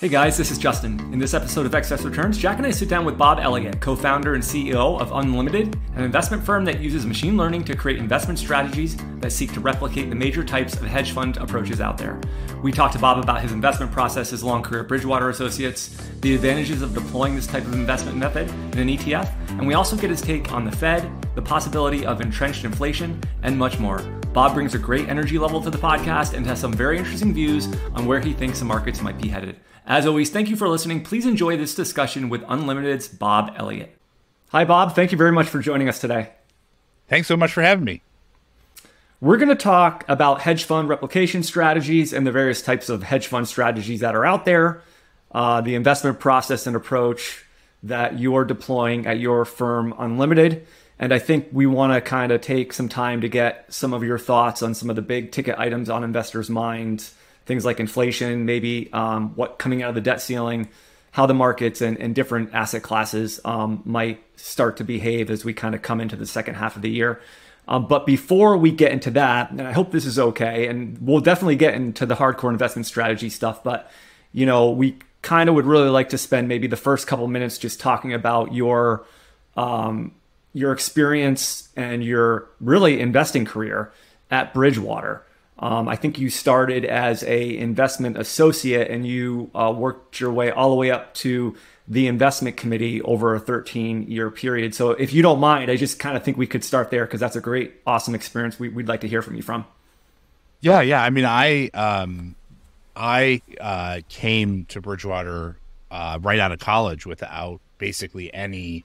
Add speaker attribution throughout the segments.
Speaker 1: Hey guys, this is Justin. In this episode of Excess Returns, Jack and I sit down with Bob Elliott, co founder and CEO of Unlimited, an investment firm that uses machine learning to create investment strategies that seek to replicate the major types of hedge fund approaches out there. We talked to Bob about his investment process, his long career at Bridgewater Associates, the advantages of deploying this type of investment method in an ETF, and we also get his take on the Fed, the possibility of entrenched inflation, and much more. Bob brings a great energy level to the podcast and has some very interesting views on where he thinks the markets might be headed. As always, thank you for listening. Please enjoy this discussion with Unlimited's Bob Elliott. Hi, Bob. Thank you very much for joining us today.
Speaker 2: Thanks so much for having me.
Speaker 1: We're going to talk about hedge fund replication strategies and the various types of hedge fund strategies that are out there, uh, the investment process and approach that you're deploying at your firm, Unlimited. And I think we want to kind of take some time to get some of your thoughts on some of the big ticket items on investors' minds things like inflation, maybe um, what coming out of the debt ceiling, how the markets and, and different asset classes um, might start to behave as we kind of come into the second half of the year. Um, but before we get into that, and I hope this is okay, and we'll definitely get into the hardcore investment strategy stuff, but you know, we kind of would really like to spend maybe the first couple minutes just talking about your um, your experience and your really investing career at Bridgewater. Um, I think you started as a investment associate and you uh, worked your way all the way up to the investment committee over a 13 year period. So if you don't mind, I just kind of think we could start there because that's a great, awesome experience we, would like to hear from you from.
Speaker 2: Yeah, yeah. I mean, I um, I uh, came to Bridgewater uh, right out of college without basically any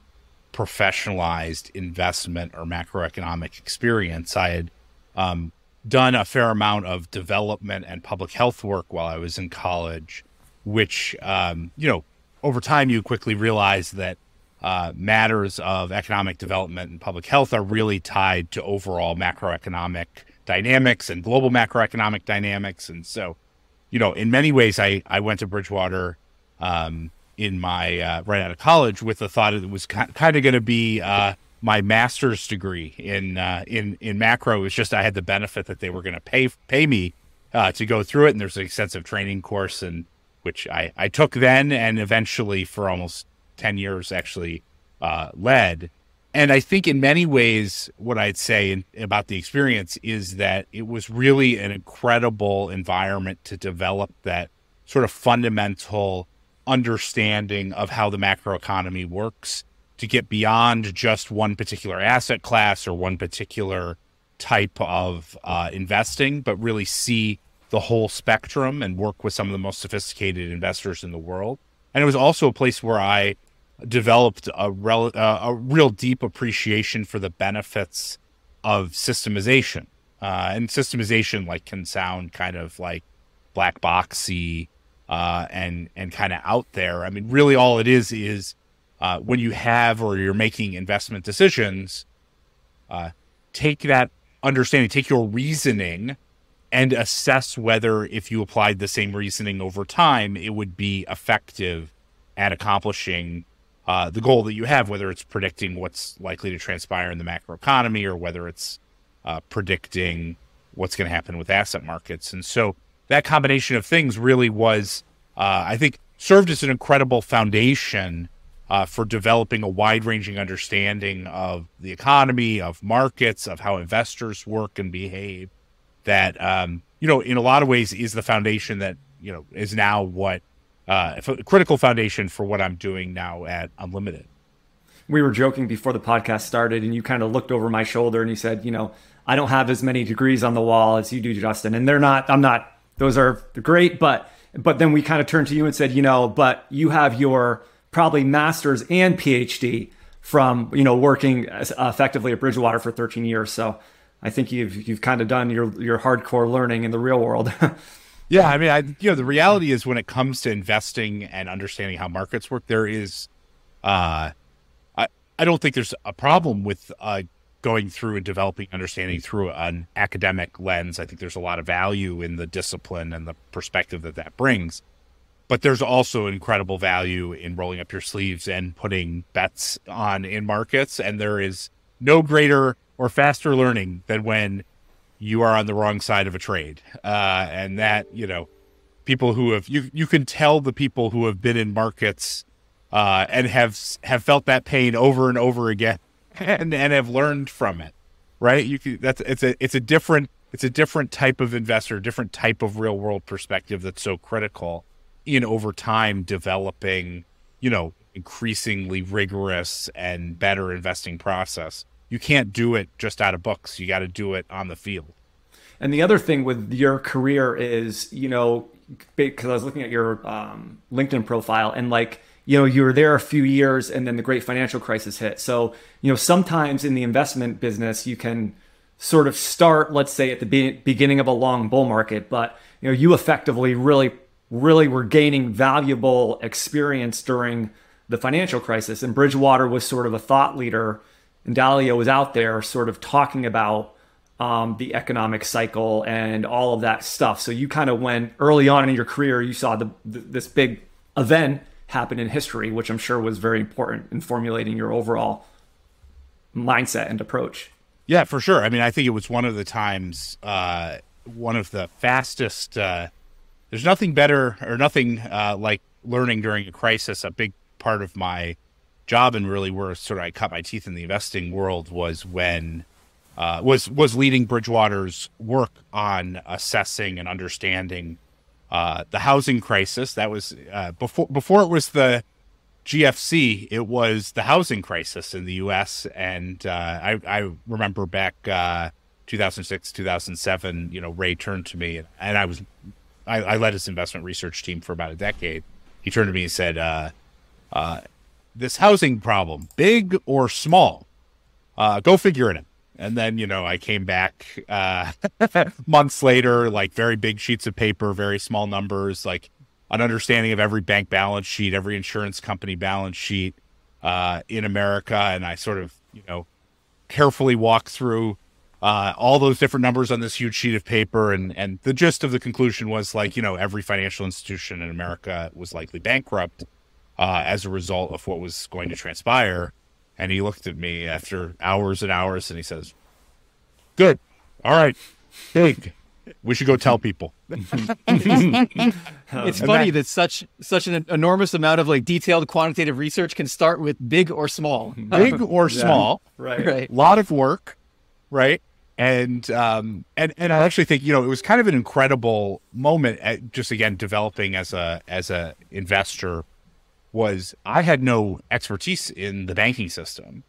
Speaker 2: professionalized investment or macroeconomic experience. I had um, done a fair amount of development and public health work while I was in college, which, um, you know, over time you quickly realize that uh, matters of economic development and public health are really tied to overall macroeconomic dynamics and global macroeconomic dynamics. And so, you know, in many ways, I, I went to Bridgewater um, in my uh, right out of college with the thought it was kind of going to be uh, my master's degree in uh, in in macro was just I had the benefit that they were going to pay pay me uh, to go through it, and there's an extensive training course, and which I I took then, and eventually for almost ten years actually uh, led. And I think in many ways, what I'd say in, about the experience is that it was really an incredible environment to develop that sort of fundamental understanding of how the macroeconomy works to get beyond just one particular asset class or one particular type of uh, investing, but really see the whole spectrum and work with some of the most sophisticated investors in the world. And it was also a place where I developed a, rel- uh, a real deep appreciation for the benefits of systemization. Uh, and systemization like can sound kind of like black boxy uh, and and kind of out there. I mean, really, all it is is uh, when you have or you're making investment decisions, uh, take that understanding, take your reasoning, and assess whether if you applied the same reasoning over time, it would be effective at accomplishing uh, the goal that you have, whether it's predicting what's likely to transpire in the macroeconomy or whether it's uh, predicting what's going to happen with asset markets. And so that combination of things really was, uh, I think, served as an incredible foundation uh, for developing a wide ranging understanding of the economy, of markets, of how investors work and behave. That, um, you know, in a lot of ways is the foundation that, you know, is now what uh, a critical foundation for what I'm doing now at Unlimited.
Speaker 1: We were joking before the podcast started, and you kind of looked over my shoulder and you said, you know, I don't have as many degrees on the wall as you do, Justin. And they're not, I'm not, those are great, but, but then we kind of turned to you and said, you know, but you have your, probably master's and PhD from you know working effectively at Bridgewater for 13 years. So I think you've you've kind of done your your hardcore learning in the real world.
Speaker 2: yeah, I mean, I you know the reality is when it comes to investing and understanding how markets work, there is, uh, I I don't think there's a problem with uh, going through and developing understanding through an academic lens. I think there's a lot of value in the discipline and the perspective that that brings. But there's also incredible value in rolling up your sleeves and putting bets on in markets. And there is no greater or faster learning than when you are on the wrong side of a trade. Uh, and that, you know, people who have you you can tell the people who have been in markets uh, and have have felt that pain over and over again and and have learned from it, right? You can that's it's a it's a different it's a different type of investor, different type of real world perspective that's so critical in over time developing, you know, increasingly rigorous and better investing process. You can't do it just out of books. You got to do it on the field.
Speaker 1: And the other thing with your career is, you know, because I was looking at your um, LinkedIn profile and like you know you were there a few years and then the great financial crisis hit. So you know sometimes in the investment business you can sort of start let's say at the be- beginning of a long bull market but you know you effectively really really were gaining valuable experience during the financial crisis. And bridgewater was sort of a thought leader and dalio was out there sort of talking about um, the economic cycle and all of that stuff. So you kind of went early on in your career you saw the, the this big event happened in history, which I'm sure was very important in formulating your overall mindset and approach.
Speaker 2: Yeah, for sure. I mean, I think it was one of the times, uh, one of the fastest. Uh, there's nothing better or nothing uh, like learning during a crisis. A big part of my job and really where sort of I cut my teeth in the investing world was when uh, was was leading Bridgewater's work on assessing and understanding uh, the housing crisis. That was uh, before before it was the GFC. It was the housing crisis in the U.S. And uh, I, I, remember back uh, 2006, 2007. You know, Ray turned to me, and I was I, I, led his investment research team for about a decade. He turned to me and said, uh, "This housing problem, big or small, go figure it out." And then, you know, I came back uh, months later, like very big sheets of paper, very small numbers, like an understanding of every bank balance sheet, every insurance company balance sheet uh, in America. And I sort of, you know, carefully walked through uh, all those different numbers on this huge sheet of paper. And, and the gist of the conclusion was like, you know, every financial institution in America was likely bankrupt uh, as a result of what was going to transpire. And he looked at me after hours and hours and he says, Good. All right. Big. We should go tell people.
Speaker 3: it's funny that, that, such such an enormous amount of like detailed quantitative research can start with big or small.
Speaker 2: Big or yeah, small.
Speaker 1: Right. Right.
Speaker 2: A lot of work. Right. And um and and I actually think you know it was kind of an incredible moment at just again developing as a as a investor was I had no expertise in the banking system.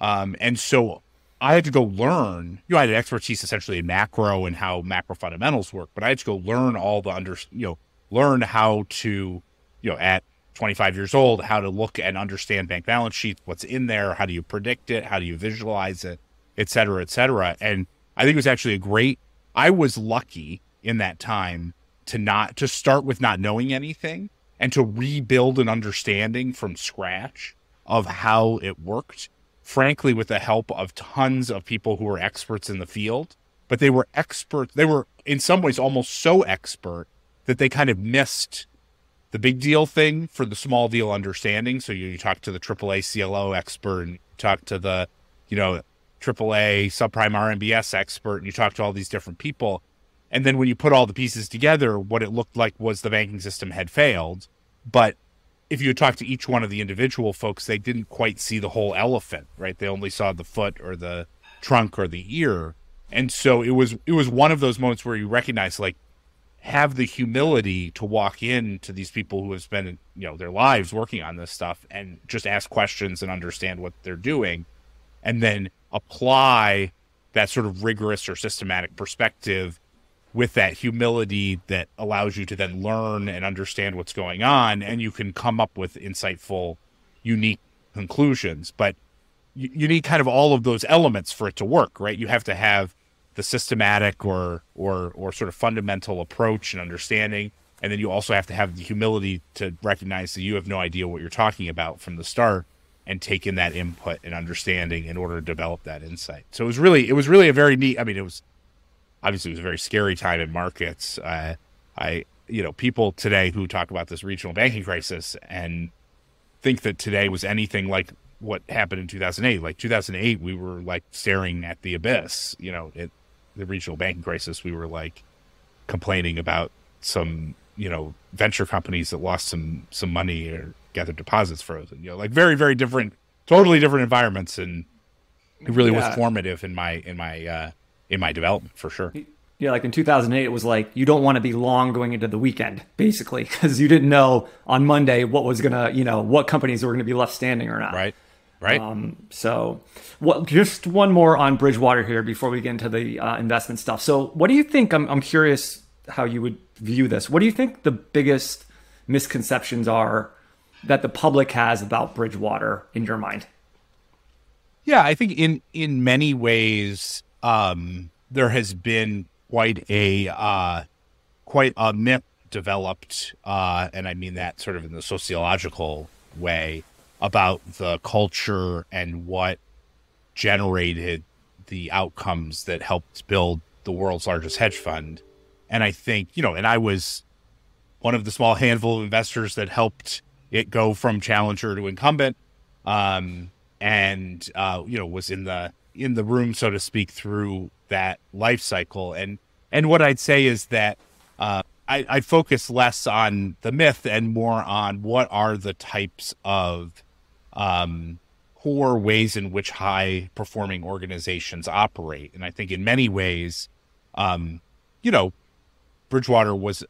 Speaker 2: Um, and so I had to go learn, you know, I had expertise essentially in macro and how macro fundamentals work, but I had to go learn all the under, you know, learn how to, you know, at 25 years old, how to look and understand bank balance sheets, what's in there, how do you predict it, how do you visualize it, et cetera, et cetera. And I think it was actually a great, I was lucky in that time to not, to start with not knowing anything and to rebuild an understanding from scratch of how it worked, frankly, with the help of tons of people who were experts in the field. But they were experts, they were in some ways almost so expert that they kind of missed the big deal thing for the small deal understanding. So you, you talk to the AAA CLO expert and talk to the, you know, AAA subprime RMBS expert and you talk to all these different people. And then when you put all the pieces together, what it looked like was the banking system had failed. But if you talk to each one of the individual folks, they didn't quite see the whole elephant, right? They only saw the foot or the trunk or the ear. And so it was it was one of those moments where you recognize like have the humility to walk in to these people who have spent you know their lives working on this stuff and just ask questions and understand what they're doing and then apply that sort of rigorous or systematic perspective with that humility that allows you to then learn and understand what's going on and you can come up with insightful unique conclusions but you, you, need kind of all of those elements for it to work right you have to have the systematic or or or sort of fundamental approach and understanding and then you also have to have the humility to recognize that you have no idea what you're talking about from the start and take in that input and understanding in order to develop that insight. So it was really it was really a very neat. I mean, it was obviously it was a very scary time in markets. Uh, I you know people today who talk about this regional banking crisis and think that today was anything like what happened in 2008. Like 2008, we were like staring at the abyss. You know, it, the regional banking crisis, we were like complaining about some you know venture companies that lost some some money or got their deposits frozen. You know, like very very different, totally different environments, and it really yeah. was formative in my in my uh, in my development for sure.
Speaker 1: Yeah, like in 2008, it was like you don't want to be long going into the weekend, basically, because you didn't know on Monday what was gonna, you know, what companies were going to be left standing or not.
Speaker 2: Right. Right.
Speaker 1: Um, so, what? Just one more on Bridgewater here before we get into the uh, investment stuff. So, what do you think? I'm, I'm curious how you would view this. What do you think the biggest misconceptions are that the public has about Bridgewater in your mind?
Speaker 2: Yeah, I think in in many ways um, there has been quite a uh, quite a myth developed, uh, and I mean that sort of in the sociological way about the culture and what generated the outcomes that helped build the world's largest hedge fund. And I think, you know, and I was one of the small handful of investors that helped it go from challenger to incumbent. Um, and, uh, you know, was in the, in the room, so to speak, through that life cycle. And, and what I'd say is that, uh, I, I focus less on the myth and more on what are the types of um, core ways in which high performing organizations operate. And I think in many ways, um, you know, Bridgewater was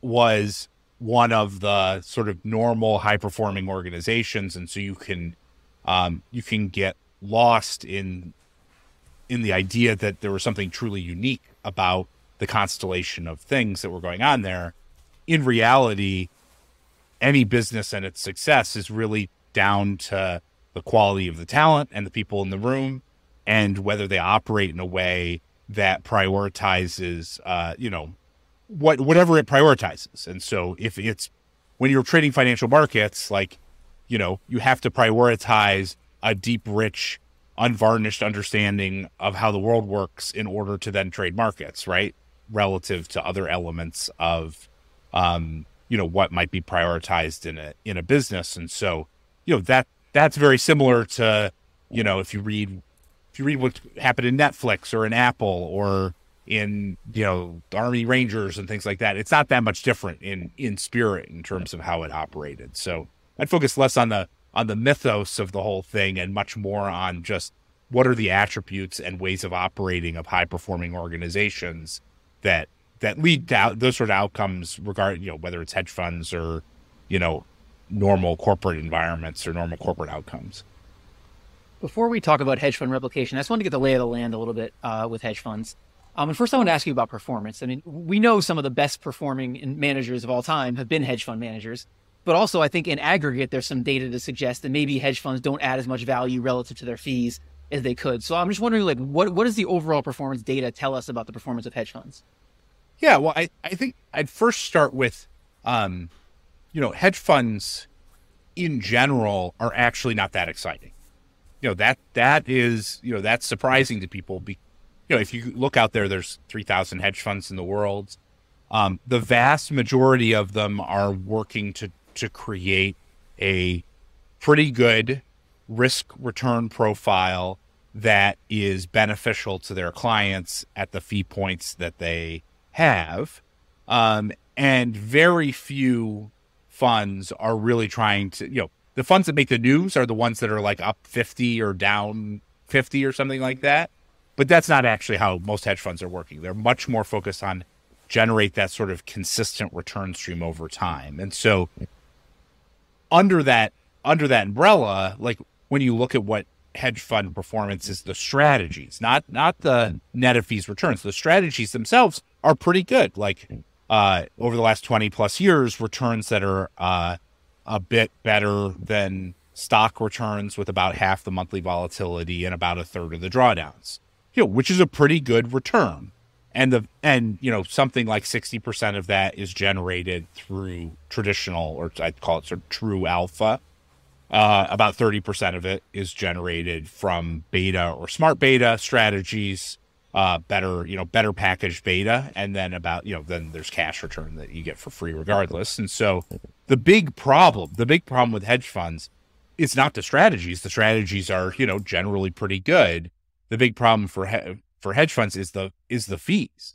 Speaker 2: was one of the sort of normal high performing organizations, and so you can um, you can get lost in in the idea that there was something truly unique about the constellation of things that were going on there. In reality, any business and its success is really down to the quality of the talent and the people in the room and whether they operate in a way that prioritizes uh, you know what whatever it prioritizes and so if it's when you're trading financial markets like you know you have to prioritize a deep rich unvarnished understanding of how the world works in order to then trade markets right relative to other elements of um, you know what might be prioritized in a in a business and so you know that that's very similar to you know if you read if you read what happened in Netflix or in Apple or in you know Army Rangers and things like that. It's not that much different in in spirit in terms of how it operated. So I'd focus less on the on the mythos of the whole thing and much more on just what are the attributes and ways of operating of high performing organizations that that lead to those sort of outcomes regard you know whether it's hedge funds or you know normal corporate environments or normal corporate outcomes.
Speaker 3: Before we talk about hedge fund replication, I just want to get the lay of the land a little bit uh, with hedge funds. Um, and first, I want to ask you about performance. I mean, we know some of the best performing managers of all time have been hedge fund managers, but also I think in aggregate, there's some data to suggest that maybe hedge funds don't add as much value relative to their fees as they could. So I'm just wondering, like, what what does the overall performance data tell us about the performance of hedge funds?
Speaker 2: Yeah, well, I, I think I'd first start with um, you know, hedge funds in general are actually not that exciting. You know, that that is, you know, that's surprising to people. Be, you know, if you look out there, there's 3,000 hedge funds in the world. Um, the vast majority of them are working to to create a pretty good risk return profile that is beneficial to their clients at the fee points that they have. Um, and very few funds are really trying to, you know, the funds that make the news are the ones that are like up 50 or down 50 or something like that. But that's not actually how most hedge funds are working. They're much more focused on generate that sort of consistent return stream over time. And so under that under that umbrella, like when you look at what hedge fund performance is the strategies, not not the net of fees returns. The strategies themselves are pretty good. Like uh, over the last 20 plus years, returns that are uh, a bit better than stock returns with about half the monthly volatility and about a third of the drawdowns, you know, which is a pretty good return. And the and you know something like sixty percent of that is generated through traditional, or I'd call it sort of true alpha. uh, about 30% of it is generated from beta or smart beta strategies, uh, better, you know, better packaged beta. And then about, you know, then there's cash return that you get for free regardless. And so the big problem, the big problem with hedge funds is not the strategies. The strategies are, you know, generally pretty good. The big problem for, he- for hedge funds is the, is the fees.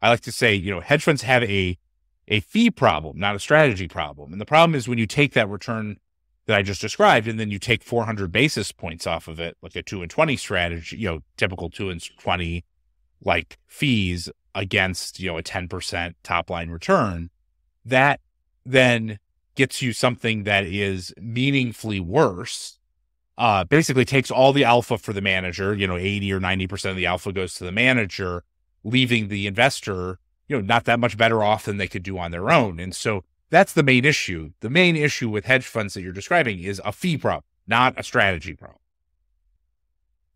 Speaker 2: I like to say, you know, hedge funds have a, a fee problem, not a strategy problem. And the problem is when you take that return that I just described, and then you take 400 basis points off of it, like a two and 20 strategy, you know, typical two and 20 like fees against, you know, a 10% top line return, that then gets you something that is meaningfully worse. Uh, basically takes all the alpha for the manager, you know, 80 or 90% of the alpha goes to the manager, leaving the investor, you know, not that much better off than they could do on their own. And so that's the main issue. The main issue with hedge funds that you're describing is a fee problem, not a strategy problem.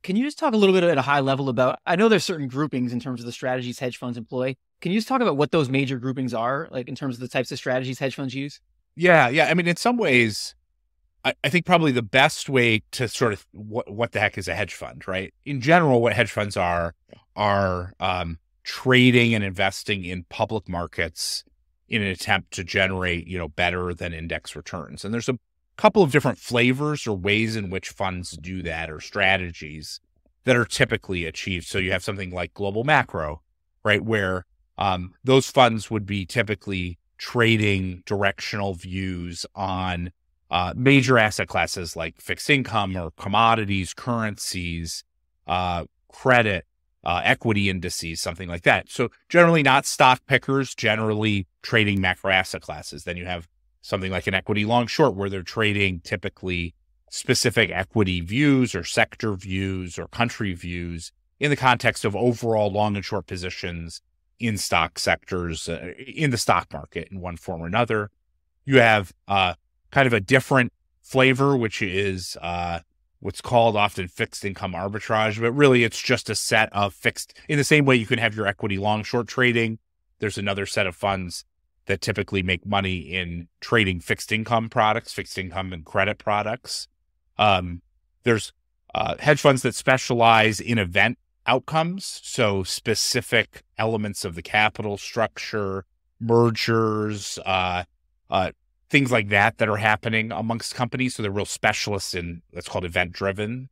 Speaker 3: Can you just talk a little bit at a high level about? I know there's certain groupings in terms of the strategies hedge funds employ. Can you just talk about what those major groupings are, like in terms of the types of strategies hedge funds use?
Speaker 2: Yeah, yeah. I mean, in some ways, I, I think probably the best way to sort of what what the heck is a hedge fund, right? In general, what hedge funds are are um, trading and investing in public markets in an attempt to generate, you know, better than index returns. And there's a couple of different flavors or ways in which funds do that or strategies that are typically achieved. So you have something like global macro, right, where um, those funds would be typically trading directional views on uh, major asset classes like fixed income or commodities, currencies, uh, credit, uh, equity indices, something like that. So generally not stock pickers, generally trading macro asset classes. Then you have something like an equity long short where they're trading typically specific equity views or sector views or country views in the context of overall long and short positions in stock sectors uh, in the stock market in one form or another. You have uh, kind of a different flavor, which is uh, what's called often fixed income arbitrage, but really it's just a set of fixed in the same way you can have your equity long short trading. There's another set of funds that typically make money in trading fixed income products, fixed income and credit products. Um, there's uh, hedge funds that specialize in event outcomes, so specific elements of the capital structure, mergers, uh, uh, things like that that are happening amongst companies. So they're real specialists in that's called event driven.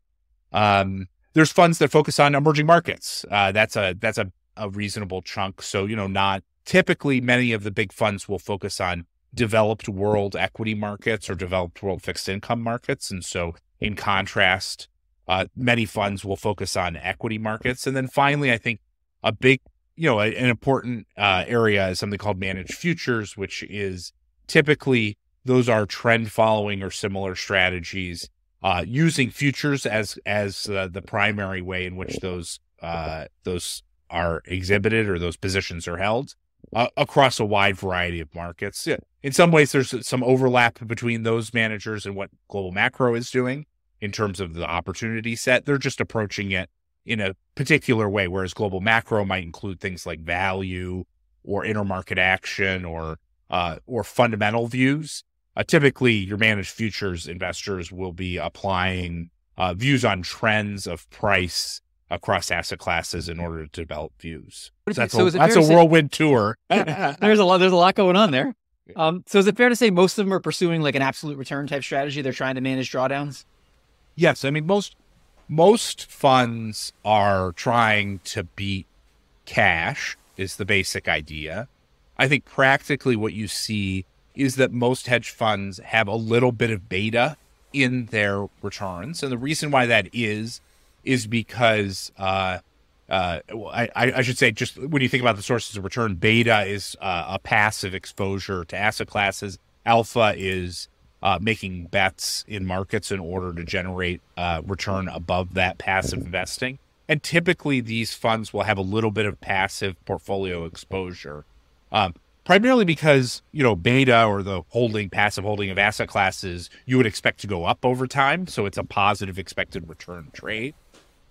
Speaker 2: Um, there's funds that focus on emerging markets. Uh, that's a that's a, a reasonable chunk. So you know, not typically many of the big funds will focus on developed world equity markets or developed world fixed income markets. And so, in contrast, uh, many funds will focus on equity markets. And then finally, I think a big, you know, an important uh, area is something called managed futures, which is typically those are trend following or similar strategies uh, using futures as as uh, the primary way in which those uh, those are exhibited or those positions are held uh, across a wide variety of markets. Yeah. In some ways, there's some overlap between those managers and what global macro is doing in terms of the opportunity set. They're just approaching it in a particular way, whereas global macro might include things like value or intermarket action or uh, or fundamental views. Uh, typically, your managed futures investors will be applying uh, views on trends of price across asset classes in order to develop views. That's so a, that's a say, whirlwind tour.
Speaker 3: there's a lot. There's a lot going on there. Um, so is it fair to say most of them are pursuing like an absolute return type strategy? They're trying to manage drawdowns.
Speaker 2: Yes, I mean most most funds are trying to beat cash is the basic idea. I think practically what you see is that most hedge funds have a little bit of beta in their returns, and the reason why that is is because uh, uh, I, I, should say just when you think about the sources of return, beta is uh, a passive exposure to asset classes. Alpha is uh, making bets in markets in order to generate uh, return above that passive investing. And typically, these funds will have a little bit of passive portfolio exposure, um, primarily because you know beta or the holding passive holding of asset classes you would expect to go up over time, so it's a positive expected return trade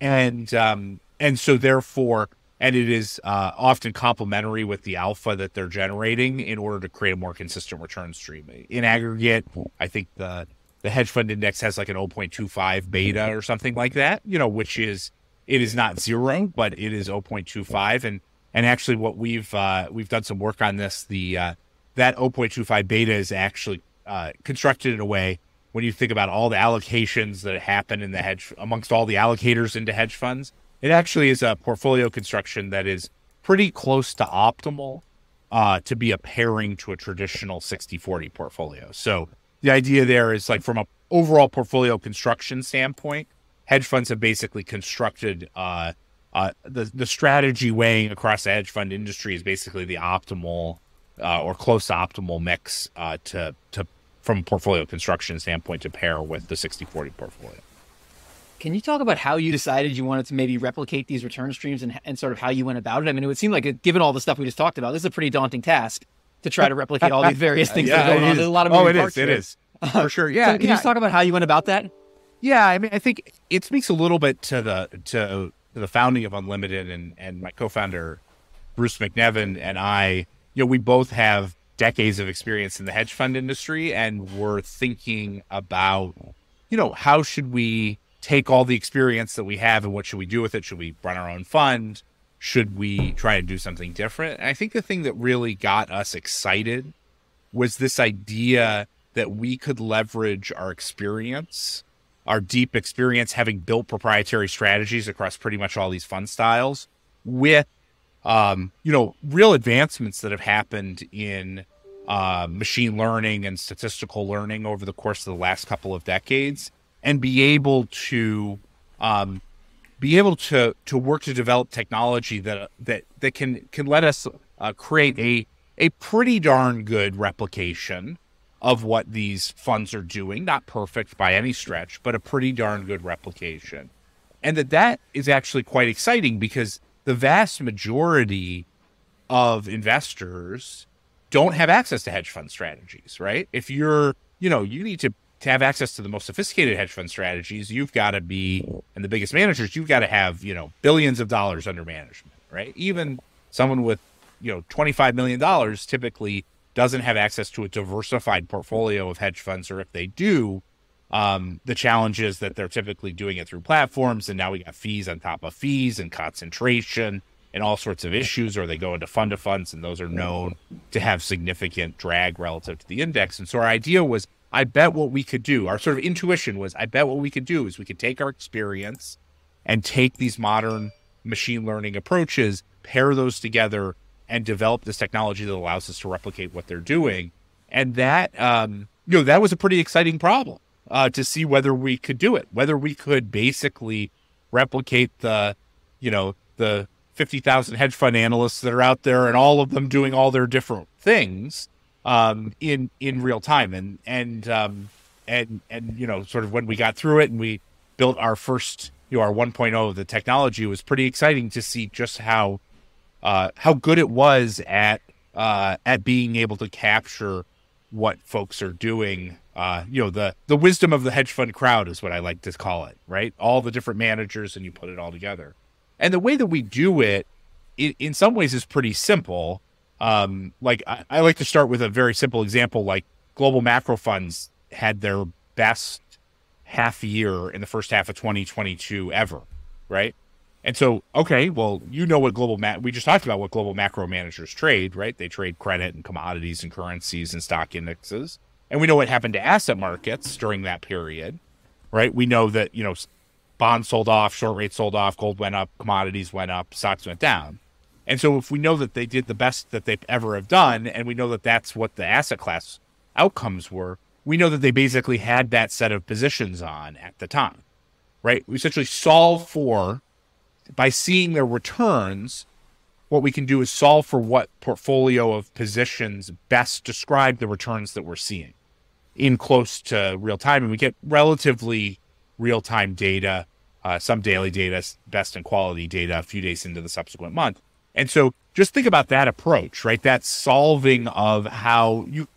Speaker 2: and um, and so therefore, and it is uh, often complementary with the alpha that they're generating in order to create a more consistent return stream. In aggregate, I think the the hedge fund index has like an 0.25 beta or something like that, you know, which is it is not zero, but it is 0.25. And and actually, what we've uh, we've done some work on this. The uh, that 0.25 beta is actually uh, constructed in a way when you think about all the allocations that happen in the hedge amongst all the allocators into hedge funds. It actually is a portfolio construction that is pretty close to optimal uh, to be a pairing to a traditional 60-40 portfolio. So the idea there is like from a overall portfolio construction standpoint, hedge funds have basically constructed uh, uh, the the strategy weighing across the hedge fund industry is basically the optimal uh, or close to optimal mix uh, to to from a portfolio construction standpoint to pair with the 60-40 portfolio.
Speaker 3: Can you talk about how you decided you wanted to maybe replicate these return streams and, and sort of how you went about it? I mean, it would seem like, given all the stuff we just talked about, this is a pretty daunting task to try to replicate all these various things yeah, that are going on. There's a lot of
Speaker 2: oh,
Speaker 3: it
Speaker 2: is, it is for sure. Yeah,
Speaker 3: so can
Speaker 2: yeah.
Speaker 3: you just talk about how you went about that?
Speaker 2: Yeah, I mean, I think it speaks a little bit to the to the founding of Unlimited and and my co-founder Bruce McNevin and I. You know, we both have decades of experience in the hedge fund industry, and we're thinking about, you know, how should we take all the experience that we have and what should we do with it? Should we run our own fund? Should we try to do something different? And I think the thing that really got us excited was this idea that we could leverage our experience our deep experience having built proprietary strategies across pretty much all these fund styles with um, you know real advancements that have happened in uh, machine learning and statistical learning over the course of the last couple of decades and be able to um, be able to to work to develop technology that that that can can let us uh, create a a pretty darn good replication of what these funds are doing. Not perfect by any stretch, but a pretty darn good replication. And that that is actually quite exciting because the vast majority of investors don't have access to hedge fund strategies, right? If you're, you know, you need to, to have access to the most sophisticated hedge fund strategies, you've got to be, and the biggest managers, you've got to have, you know, billions of dollars under management, right? Even someone with, you know, $25 million typically doesn't have access to a diversified portfolio of hedge funds, or if they do, um, the challenge is that they're typically doing it through platforms, and now we got fees on top of fees and concentration and all sorts of issues, or they go into fund of funds, and those are known to have significant drag relative to the index. And so our idea was, I bet what we could do, our sort of intuition was, I bet what we could do is we could take our experience and take these modern machine learning approaches, pair those together, and develop this technology that allows us to replicate what they're doing. And that, um, you know, that was a pretty exciting problem uh, to see whether we could do it, whether we could basically replicate the, you know, the 50,000 hedge fund analysts that are out there and all of them doing all their different things um, in in real time. And and um, and and you know, sort of when we got through it and we built our first, you know, our 1.0, of the technology was pretty exciting to see just how uh, how good it was at uh, at being able to capture what folks are doing. Uh, you know, the the wisdom of the hedge fund crowd is what I like to call it, right? All the different managers, and you put it all together. And the way that we do it, it in some ways, is pretty simple. Um, like I, I like to start with a very simple example, like global macro funds had their best half year in the first half of 2022 ever, right? And so, okay, well, you know what global ma- we just talked about what global macro managers trade, right? They trade credit and commodities and currencies and stock indexes. And we know what happened to asset markets during that period, right? We know that, you know, bonds sold off, short rates sold off, gold went up, commodities went up, stocks went down. And so if we know that they did the best that they ever have done and we know that that's what the asset class outcomes were, we know that they basically had that set of positions on at the time. Right? We essentially solve for by seeing their returns, what we can do is solve for what portfolio of positions best describe the returns that we're seeing in close to real time. And we get relatively real time data, uh, some daily data, best in quality data a few days into the subsequent month. And so just think about that approach, right? That solving of how you,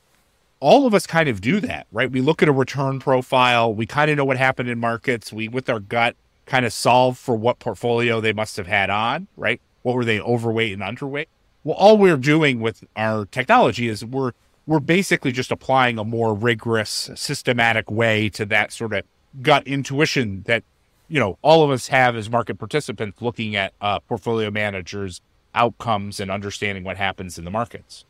Speaker 2: all of us kind of do that, right? We look at a return profile. We kind of know what happened in markets. We, with our gut, kind of solve for what portfolio they must have had on, right? What were they overweight and underweight? Well, all we're doing with our technology is we're we're basically just applying a more rigorous, systematic way to that sort of gut intuition that you know all of us have as market participants looking at uh, portfolio managers outcomes and understanding what happens in the markets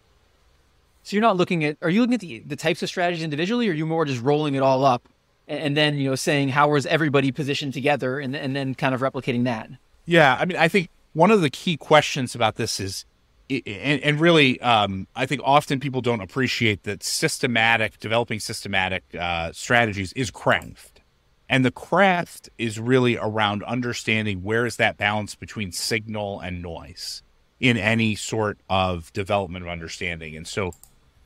Speaker 3: so you're not looking at are you looking at the, the types of strategies individually or are you more just rolling it all up and, then you know saying how is everybody positioned together and, and then kind of replicating that
Speaker 2: yeah i mean i think one of the key questions about this is and, and really um, i think often people don't appreciate that systematic developing systematic uh, strategies is craft and the craft is really around understanding where is that balance between signal and noise in any sort of development of understanding. And so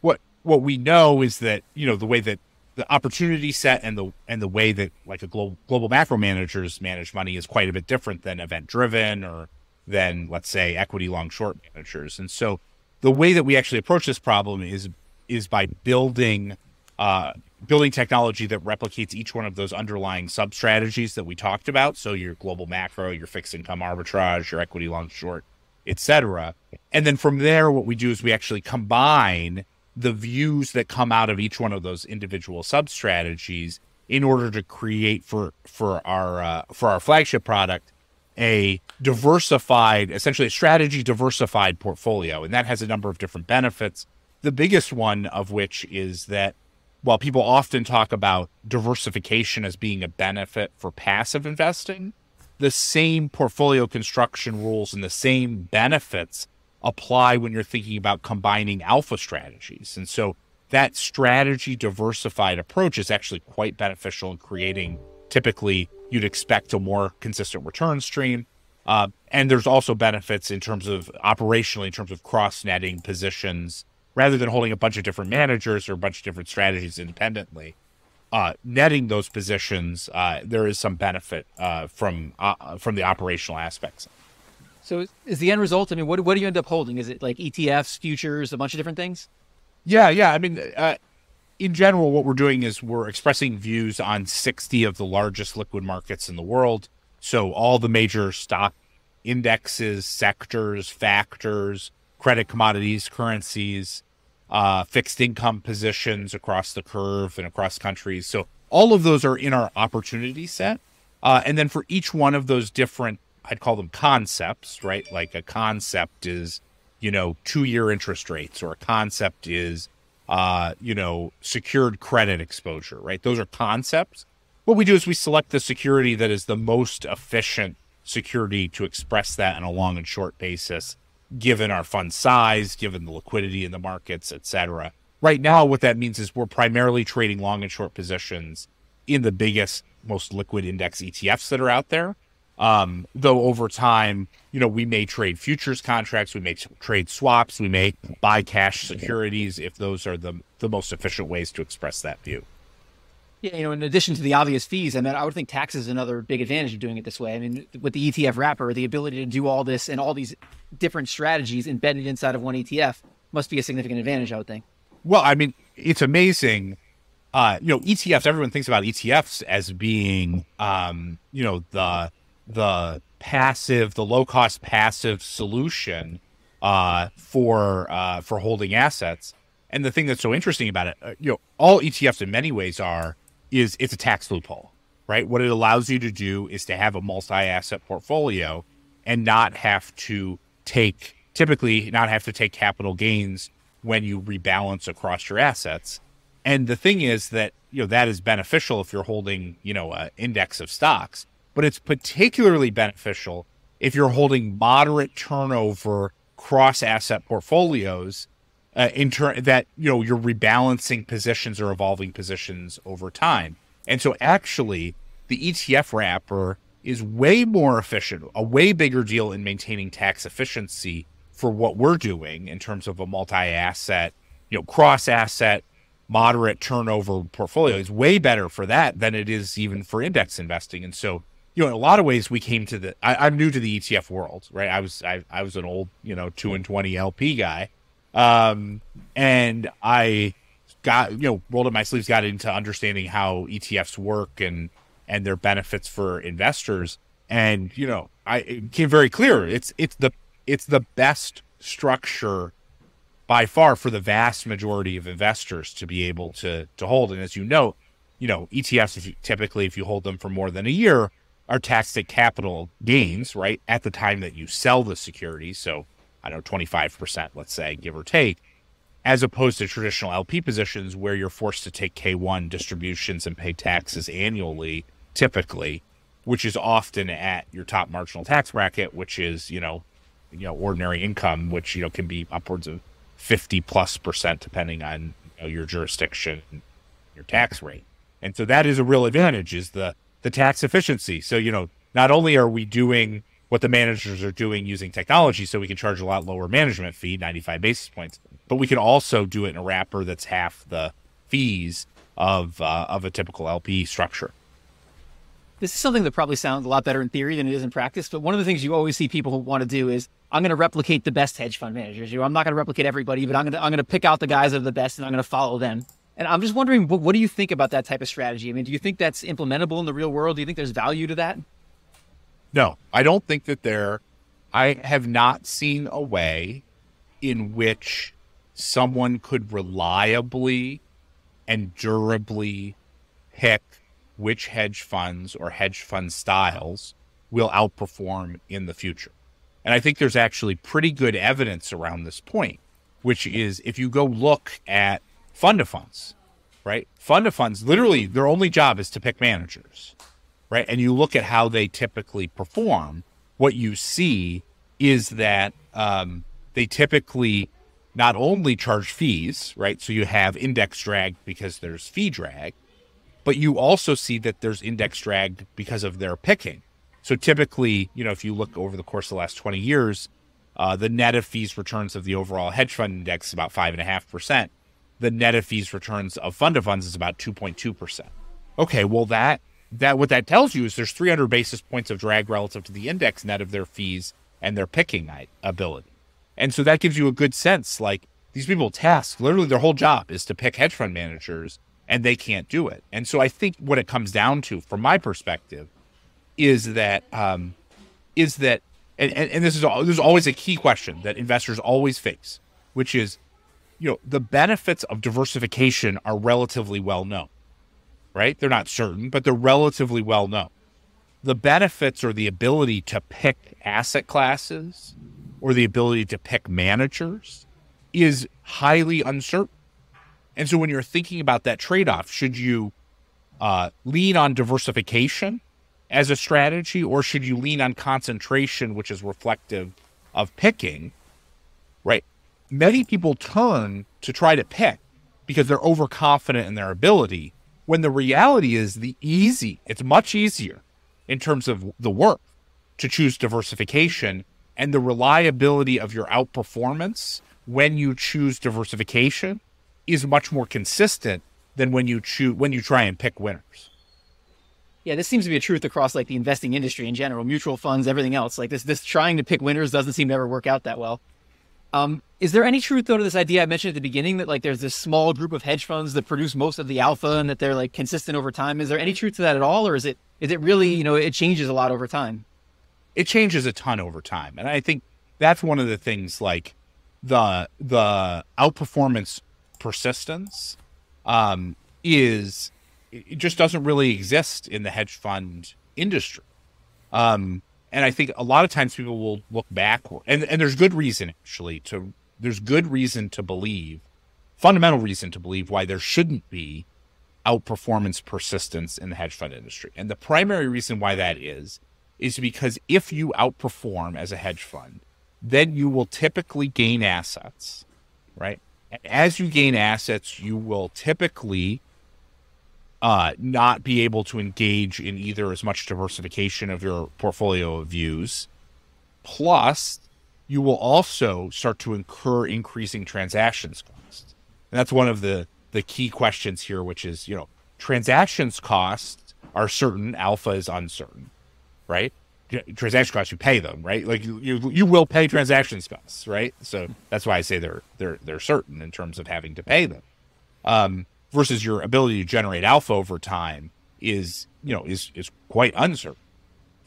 Speaker 2: what what we know is that, you know, the way that the opportunity set and the and the way that like a global global macro managers manage money is quite a bit different than event driven or than let's say equity long short managers. And so the way that we actually approach this problem is is by building uh, building technology that replicates each one of those underlying sub strategies that we talked about. So your global macro, your fixed income arbitrage, your equity long short, etc. And then from there, what we do is we actually combine the views that come out of each one of those individual sub strategies in order to create for for our uh, for our flagship product a diversified, essentially a strategy diversified portfolio, and that has a number of different benefits. The biggest one of which is that while people often talk about diversification as being a benefit for passive investing, the same portfolio construction rules and the same benefits apply when you're thinking about combining alpha strategies. And so that strategy diversified approach is actually quite beneficial in creating typically you'd expect a more consistent return stream. Uh, and there's also benefits in terms of operationally, in terms of cross netting positions rather than holding a bunch of different managers or a bunch of different strategies independently. Uh, netting those positions, uh, there is some benefit uh, from uh, from the operational aspects.
Speaker 3: So, is the end result? I mean, what what do you end up holding? Is it like ETFs, futures, a bunch of different things?
Speaker 2: Yeah, yeah. I mean, uh, in general, what we're doing is we're expressing views on sixty of the largest liquid markets in the world. So, all the major stock indexes, sectors, factors, credit, commodities, currencies, uh, fixed income positions across the curve and across countries. So all of those are in our opportunity set. Uh, and then for each one of those different, I'd call them concepts, right? Like a concept is, you know, two year interest rates, or a concept is, uh, you know, secured credit exposure, right? Those are concepts. What we do is we select the security that is the most efficient security to express that on a long and short basis given our fund size, given the liquidity in the markets, et cetera. Right now, what that means is we're primarily trading long and short positions in the biggest, most liquid index ETFs that are out there. Um, though over time, you know, we may trade futures contracts, we may trade swaps, we may buy cash securities if those are the the most efficient ways to express that view.
Speaker 3: Yeah, you know, in addition to the obvious fees, I mean, I would think tax is another big advantage of doing it this way. I mean, with the ETF wrapper, the ability to do all this and all these different strategies embedded inside of one ETF must be a significant advantage, I would think.
Speaker 2: Well, I mean, it's amazing. Uh, you know, ETFs. Everyone thinks about ETFs as being, um, you know, the the passive, the low cost passive solution uh, for uh, for holding assets. And the thing that's so interesting about it, uh, you know, all ETFs in many ways are is it's a tax loophole, right? What it allows you to do is to have a multi-asset portfolio and not have to take typically not have to take capital gains when you rebalance across your assets. And the thing is that you know that is beneficial if you're holding you know an index of stocks, but it's particularly beneficial if you're holding moderate turnover cross asset portfolios uh, in turn that you know you're rebalancing positions or evolving positions over time. And so actually the ETF wrapper is way more efficient, a way bigger deal in maintaining tax efficiency for what we're doing in terms of a multi-asset, you know, cross-asset, moderate turnover portfolio is way better for that than it is even for index investing. And so, you know, in a lot of ways, we came to the. I, am new to the ETF world, right? I was I, I was an old, you know, two and twenty LP guy, um, and I got, you know, rolled up my sleeves, got into understanding how ETFs work and, and their benefits for investors. And, you know, I, it became very clear. It's, it's the, it's the best structure by far for the vast majority of investors to be able to to hold. And as you know, you know ETFs if you, typically if you hold them for more than a year are taxed at capital gains right at the time that you sell the security. So I don't know twenty five percent, let's say, give or take as opposed to traditional LP positions where you're forced to take K1 distributions and pay taxes annually, typically, which is often at your top marginal tax bracket, which is, you know, you know, ordinary income, which, you know, can be upwards of 50 plus percent depending on you know, your jurisdiction, your tax rate. And so that is a real advantage is the the tax efficiency. So, you know, not only are we doing what the managers are doing using technology so we can charge a lot lower management fee, 95 basis points, but we can also do it in a wrapper that's half the fees of uh, of a typical LP structure.
Speaker 3: This is something that probably sounds a lot better in theory than it is in practice. But one of the things you always see people who want to do is I'm going to replicate the best hedge fund managers. You know, I'm not going to replicate everybody, but I'm going to I'm going to pick out the guys that are the best and I'm going to follow them. And I'm just wondering, what, what do you think about that type of strategy? I mean, do you think that's implementable in the real world? Do you think there's value to that?
Speaker 2: No, I don't think that there. I have not seen a way in which someone could reliably and durably pick which hedge funds or hedge fund styles will outperform in the future. And I think there's actually pretty good evidence around this point, which is if you go look at fund of funds, right? Fund of funds, literally, their only job is to pick managers right? And you look at how they typically perform, what you see is that um, they typically not only charge fees, right? So you have index drag because there's fee drag, but you also see that there's index drag because of their picking. So typically, you know, if you look over the course of the last 20 years, uh, the net of fees returns of the overall hedge fund index is about 5.5%. The net of fees returns of fund of funds is about 2.2%. Okay, well, that that what that tells you is there's 300 basis points of drag relative to the index net of their fees and their picking ability. And so that gives you a good sense like these people task literally their whole job is to pick hedge fund managers and they can't do it. And so I think what it comes down to from my perspective is that um, is that and, and, and this is there's always a key question that investors always face, which is you know the benefits of diversification are relatively well known right? They're not certain, but they're relatively well known. The benefits or the ability to pick asset classes or the ability to pick managers is highly uncertain. And so when you're thinking about that trade off, should you uh, lean on diversification as a strategy or should you lean on concentration, which is reflective of picking? Right. Many people turn to try to pick because they're overconfident in their ability when the reality is the easy, it's much easier in terms of the work to choose diversification and the reliability of your outperformance when you choose diversification is much more consistent than when you choose when you try and pick winners.
Speaker 3: Yeah, this seems to be a truth across like the investing industry in general, mutual funds, everything else. Like this this trying to pick winners doesn't seem to ever work out that well. Um, is there any truth though to this idea I mentioned at the beginning that like there's this small group of hedge funds that produce most of the alpha and that they're like consistent over time? Is there any truth to that at all, or is it is it really you know it changes a lot over time?
Speaker 2: It changes a ton over time, and I think that's one of the things like the the outperformance persistence um, is it just doesn't really exist in the hedge fund industry. Um, and I think a lot of times people will look back, and and there's good reason actually to there's good reason to believe, fundamental reason to believe why there shouldn't be outperformance persistence in the hedge fund industry. And the primary reason why that is is because if you outperform as a hedge fund, then you will typically gain assets, right? As you gain assets, you will typically uh, not be able to engage in either as much diversification of your portfolio of views. Plus, you will also start to incur increasing transactions costs. And that's one of the, the key questions here, which is, you know, transactions costs are certain, alpha is uncertain, right? Transaction costs, you pay them, right? Like you, you, you will pay transactions costs, right? So that's why I say they're they're they're certain in terms of having to pay them. Um, versus your ability to generate alpha over time is you know is is quite uncertain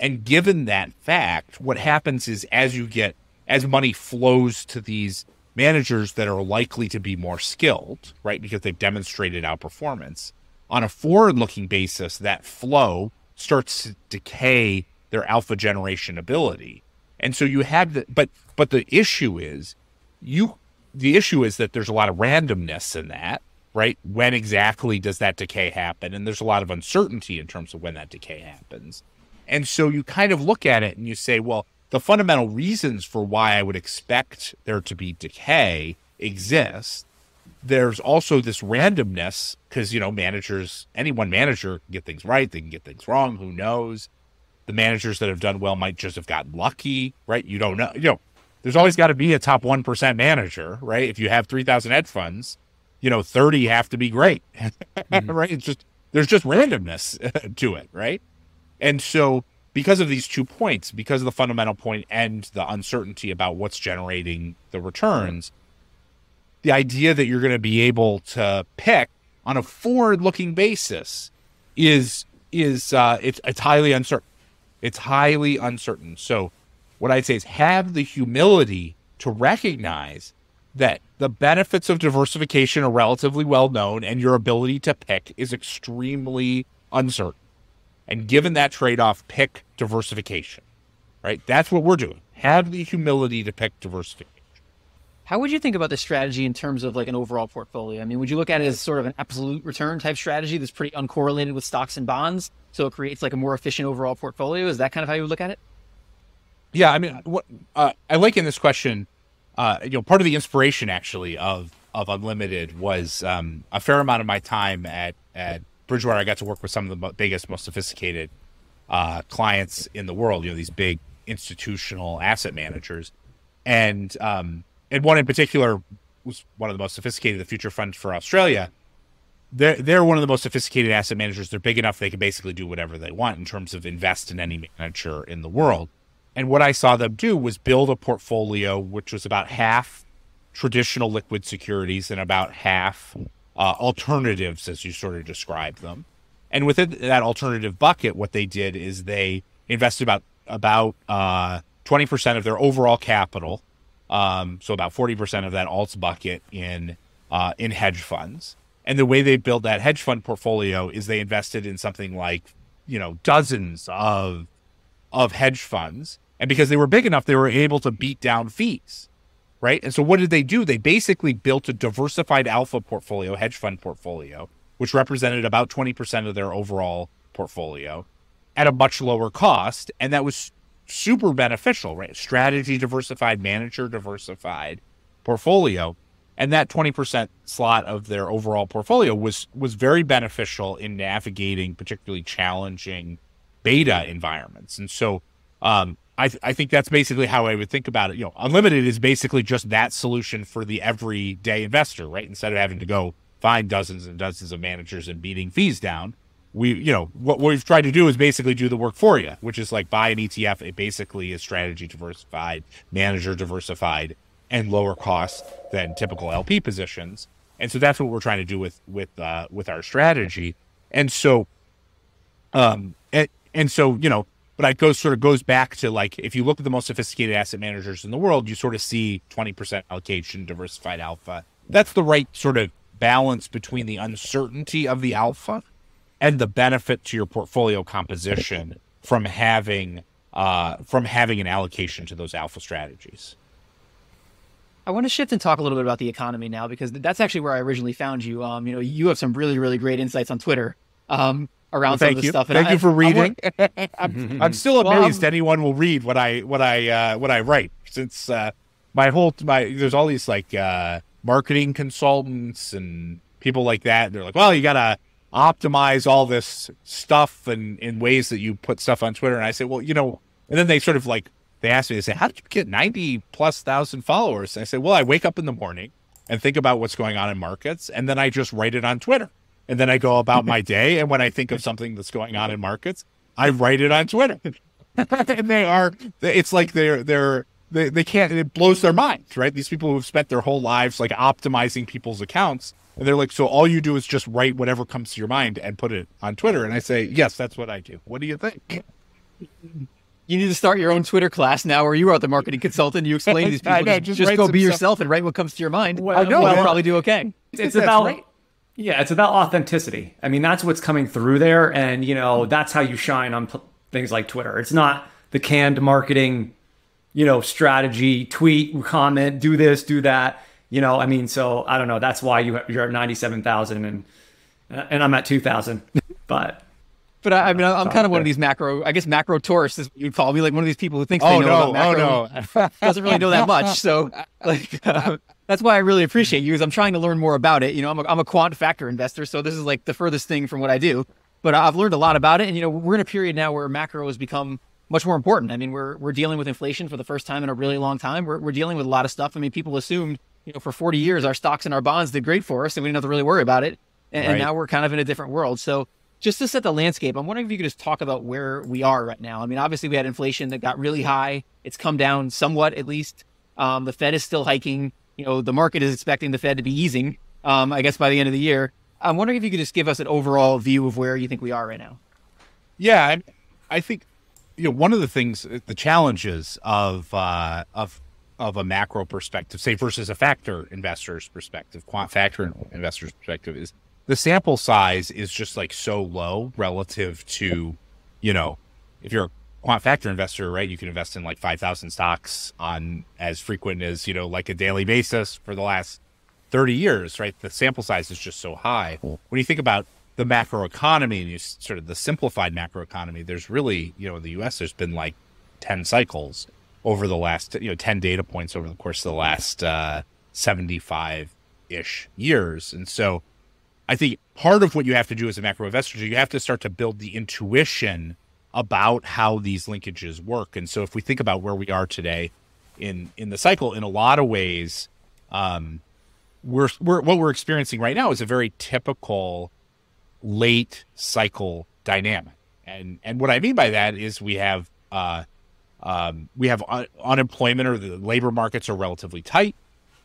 Speaker 2: and given that fact what happens is as you get as money flows to these managers that are likely to be more skilled, right? Because they've demonstrated outperformance. On a forward looking basis, that flow starts to decay their alpha generation ability. And so you have the but but the issue is you the issue is that there's a lot of randomness in that, right? When exactly does that decay happen? And there's a lot of uncertainty in terms of when that decay happens. And so you kind of look at it and you say, well, the fundamental reasons for why I would expect there to be decay exist. There's also this randomness because, you know, managers, any one manager can get things right, they can get things wrong, who knows? The managers that have done well might just have gotten lucky, right? You don't know. You know, there's always got to be a top 1% manager, right? If you have 3,000 hedge funds, you know, 30 have to be great, mm-hmm. right? It's just, there's just randomness to it, right? And so, because of these two points, because of the fundamental point and the uncertainty about what's generating the returns, the idea that you're going to be able to pick on a forward-looking basis is is uh, it's it's highly uncertain. It's highly uncertain. So, what I'd say is have the humility to recognize that the benefits of diversification are relatively well known and your ability to pick is extremely uncertain. And given that trade off, pick diversification, right? That's what we're doing. Have the humility to pick diversification.
Speaker 3: How would you think about the strategy in terms of like an overall portfolio? I mean, would you look at it as sort of an absolute return type strategy that's pretty uncorrelated with stocks and bonds? So it creates like a more efficient overall portfolio? Is that kind of how you would look at it?
Speaker 2: Yeah, I mean, what uh, I like in this question, uh, you know, part of the inspiration actually of of Unlimited was um, a fair amount of my time at at Bridgewater. I got to work with some of the biggest, most sophisticated uh, clients in the world. You know, these big institutional asset managers, and um, and one in particular was one of the most sophisticated, the Future Fund for Australia. They're they're one of the most sophisticated asset managers. They're big enough they can basically do whatever they want in terms of invest in any manager in the world. And what I saw them do was build a portfolio which was about half traditional liquid securities and about half uh, alternatives, as you sort of described them. And within that alternative bucket, what they did is they invested about about uh, twenty percent of their overall capital, um, so about forty percent of that alts bucket in uh, in hedge funds. And the way they build that hedge fund portfolio is they invested in something like you know dozens of of hedge funds and because they were big enough, they were able to beat down fees. Right. And so what did they do? They basically built a diversified alpha portfolio, hedge fund portfolio, which represented about 20% of their overall portfolio at a much lower cost. And that was super beneficial, right? Strategy diversified, manager diversified portfolio. And that 20% slot of their overall portfolio was was very beneficial in navigating particularly challenging beta environments. And so um, I, th- I think that's basically how I would think about it. You know, unlimited is basically just that solution for the everyday investor, right? Instead of having to go find dozens and dozens of managers and beating fees down, we, you know, what we've tried to do is basically do the work for you, which is like buy an ETF. It basically is strategy diversified, manager diversified, and lower cost than typical LP positions. And so that's what we're trying to do with with uh, with our strategy. And so, um, and, and so you know, but it goes sort of goes back to like if you look at the most sophisticated asset managers in the world, you sort of see 20% allocation, diversified alpha. That's the right sort of balance between the uncertainty of the alpha and the benefit to your portfolio composition from having uh, from having an allocation to those alpha strategies.
Speaker 3: I want to shift and talk a little bit about the economy now because that's actually where I originally found you. Um, you know, you have some really, really great insights on Twitter. Um, around well,
Speaker 2: some
Speaker 3: of the
Speaker 2: you.
Speaker 3: stuff.
Speaker 2: And thank I, you for reading. I'm, I'm, I'm, still amazed well, anyone will read what I what I uh, what I write since uh, my whole my there's all these like uh, marketing consultants and people like that. They're like, well, you gotta optimize all this stuff and in ways that you put stuff on Twitter. And I say, well, you know, and then they sort of like they ask me, they say, how did you get 90 plus thousand followers? And I say, well, I wake up in the morning and think about what's going on in markets, and then I just write it on Twitter and then I go about my day. And when I think of something that's going on in markets, I write it on Twitter. and they are, it's like they're, they're, they, they can't, it blows their minds, right? These people who've spent their whole lives like optimizing people's accounts. And they're like, so all you do is just write whatever comes to your mind and put it on Twitter. And I say, yes, that's what I do. What do you think?
Speaker 3: you need to start your own Twitter class now, where you are the marketing consultant. You explain to these people.
Speaker 2: know,
Speaker 3: just,
Speaker 2: just write
Speaker 3: go be
Speaker 2: stuff.
Speaker 3: yourself and write what comes to your mind.
Speaker 1: Well,
Speaker 3: I know
Speaker 1: well,
Speaker 3: you'll probably do okay.
Speaker 1: it's
Speaker 2: That's
Speaker 1: about
Speaker 2: right.
Speaker 1: Yeah it's about authenticity i mean that's what's coming through there and you know that's how you shine on p- things like twitter it's not the canned marketing you know strategy tweet comment do this do that you know i mean so i don't know that's why you you're at 97000 and and i'm at 2000 but
Speaker 3: But I, I mean, I'm kind of one of these macro, I guess macro tourists is you'd call me, like one of these people who thinks
Speaker 2: Oh,
Speaker 3: they know
Speaker 2: no.
Speaker 3: about macro.
Speaker 2: Oh, no.
Speaker 3: doesn't really know that much. So, like, uh, that's why I really appreciate you. Is I'm trying to learn more about it. You know, I'm a, I'm a quant factor investor, so this is like the furthest thing from what I do. But I've learned a lot about it, and you know, we're in a period now where macro has become much more important. I mean, we're we're dealing with inflation for the first time in a really long time. We're we're dealing with a lot of stuff. I mean, people assumed, you know, for 40 years our stocks and our bonds did great for us, and we didn't have to really worry about it. And, and now we're kind of in a different world. So just to set the landscape, I'm wondering if you could just talk about where we are right now. I mean, obviously we had inflation that got really high. It's come down somewhat, at least. Um, the Fed is still hiking. You know, the market is expecting the Fed to be easing. Um, I guess by the end of the year. I'm wondering if you could just give us an overall view of where you think we are right now.
Speaker 2: Yeah, I, I think you know one of the things, the challenges of uh, of of a macro perspective, say versus a factor investor's perspective, quant factor investor's perspective, is the sample size is just like so low relative to, you know, if you're a quant factor investor, right, you can invest in like five thousand stocks on as frequent as you know, like a daily basis for the last 30 years, right? The sample size is just so high. When you think about the macro economy and you sort of the simplified macro economy, there's really, you know, in the US, there's been like 10 cycles over the last, you know, 10 data points over the course of the last uh, 75 ish years. And so I think part of what you have to do as a macro investor is you have to start to build the intuition about how these linkages work. And so if we think about where we are today in in the cycle, in a lot of ways, um, we're, we're what we're experiencing right now is a very typical late cycle dynamic. And and what I mean by that is we have uh, um, we have un- unemployment or the labor markets are relatively tight.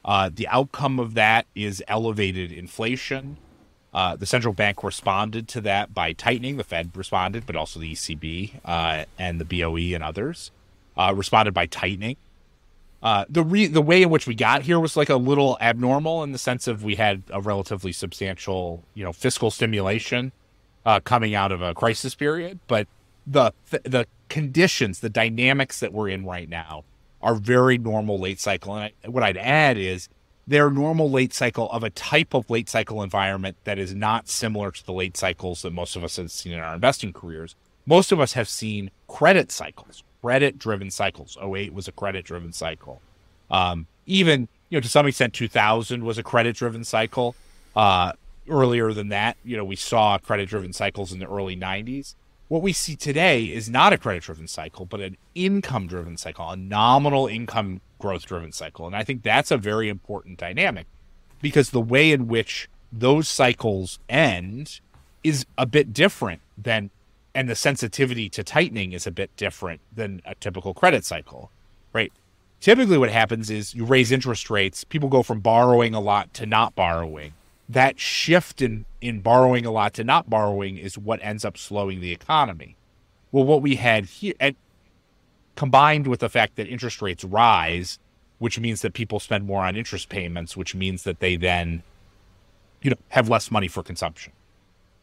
Speaker 2: Uh, the outcome of that is elevated inflation. Uh, the central bank responded to that by tightening. The Fed responded, but also the ECB uh, and the BOE and others uh, responded by tightening. Uh, the re- the way in which we got here was like a little abnormal in the sense of we had a relatively substantial, you know, fiscal stimulation uh, coming out of a crisis period, but the the conditions, the dynamics that we're in right now are very normal late cycle. And I, what I'd add is they're normal late cycle of a type of late cycle environment that is not similar to the late cycles that most of us have seen in our investing careers. Most of us have seen credit cycles, credit driven cycles. 08 was a credit driven cycle. Um, even, you know, to some extent, 2000 was a credit driven cycle. Uh, earlier than that, you know, we saw credit driven cycles in the early 90s. What we see today is not a credit driven cycle, but an income driven cycle, a nominal income growth driven cycle. And I think that's a very important dynamic because the way in which those cycles end is a bit different than, and the sensitivity to tightening is a bit different than a typical credit cycle, right? Typically, what happens is you raise interest rates, people go from borrowing a lot to not borrowing. That shift in, in borrowing a lot to not borrowing is what ends up slowing the economy. Well, what we had here, and combined with the fact that interest rates rise, which means that people spend more on interest payments, which means that they then, you know, have less money for consumption.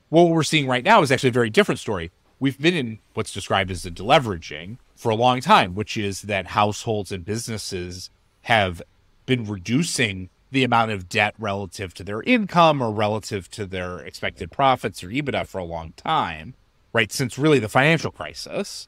Speaker 2: What we're seeing right now is actually a very different story. We've been in what's described as the deleveraging for a long time, which is that households and businesses have been reducing the amount of debt relative to their income or relative to their expected profits or EBITDA for a long time, right? Since really the financial crisis.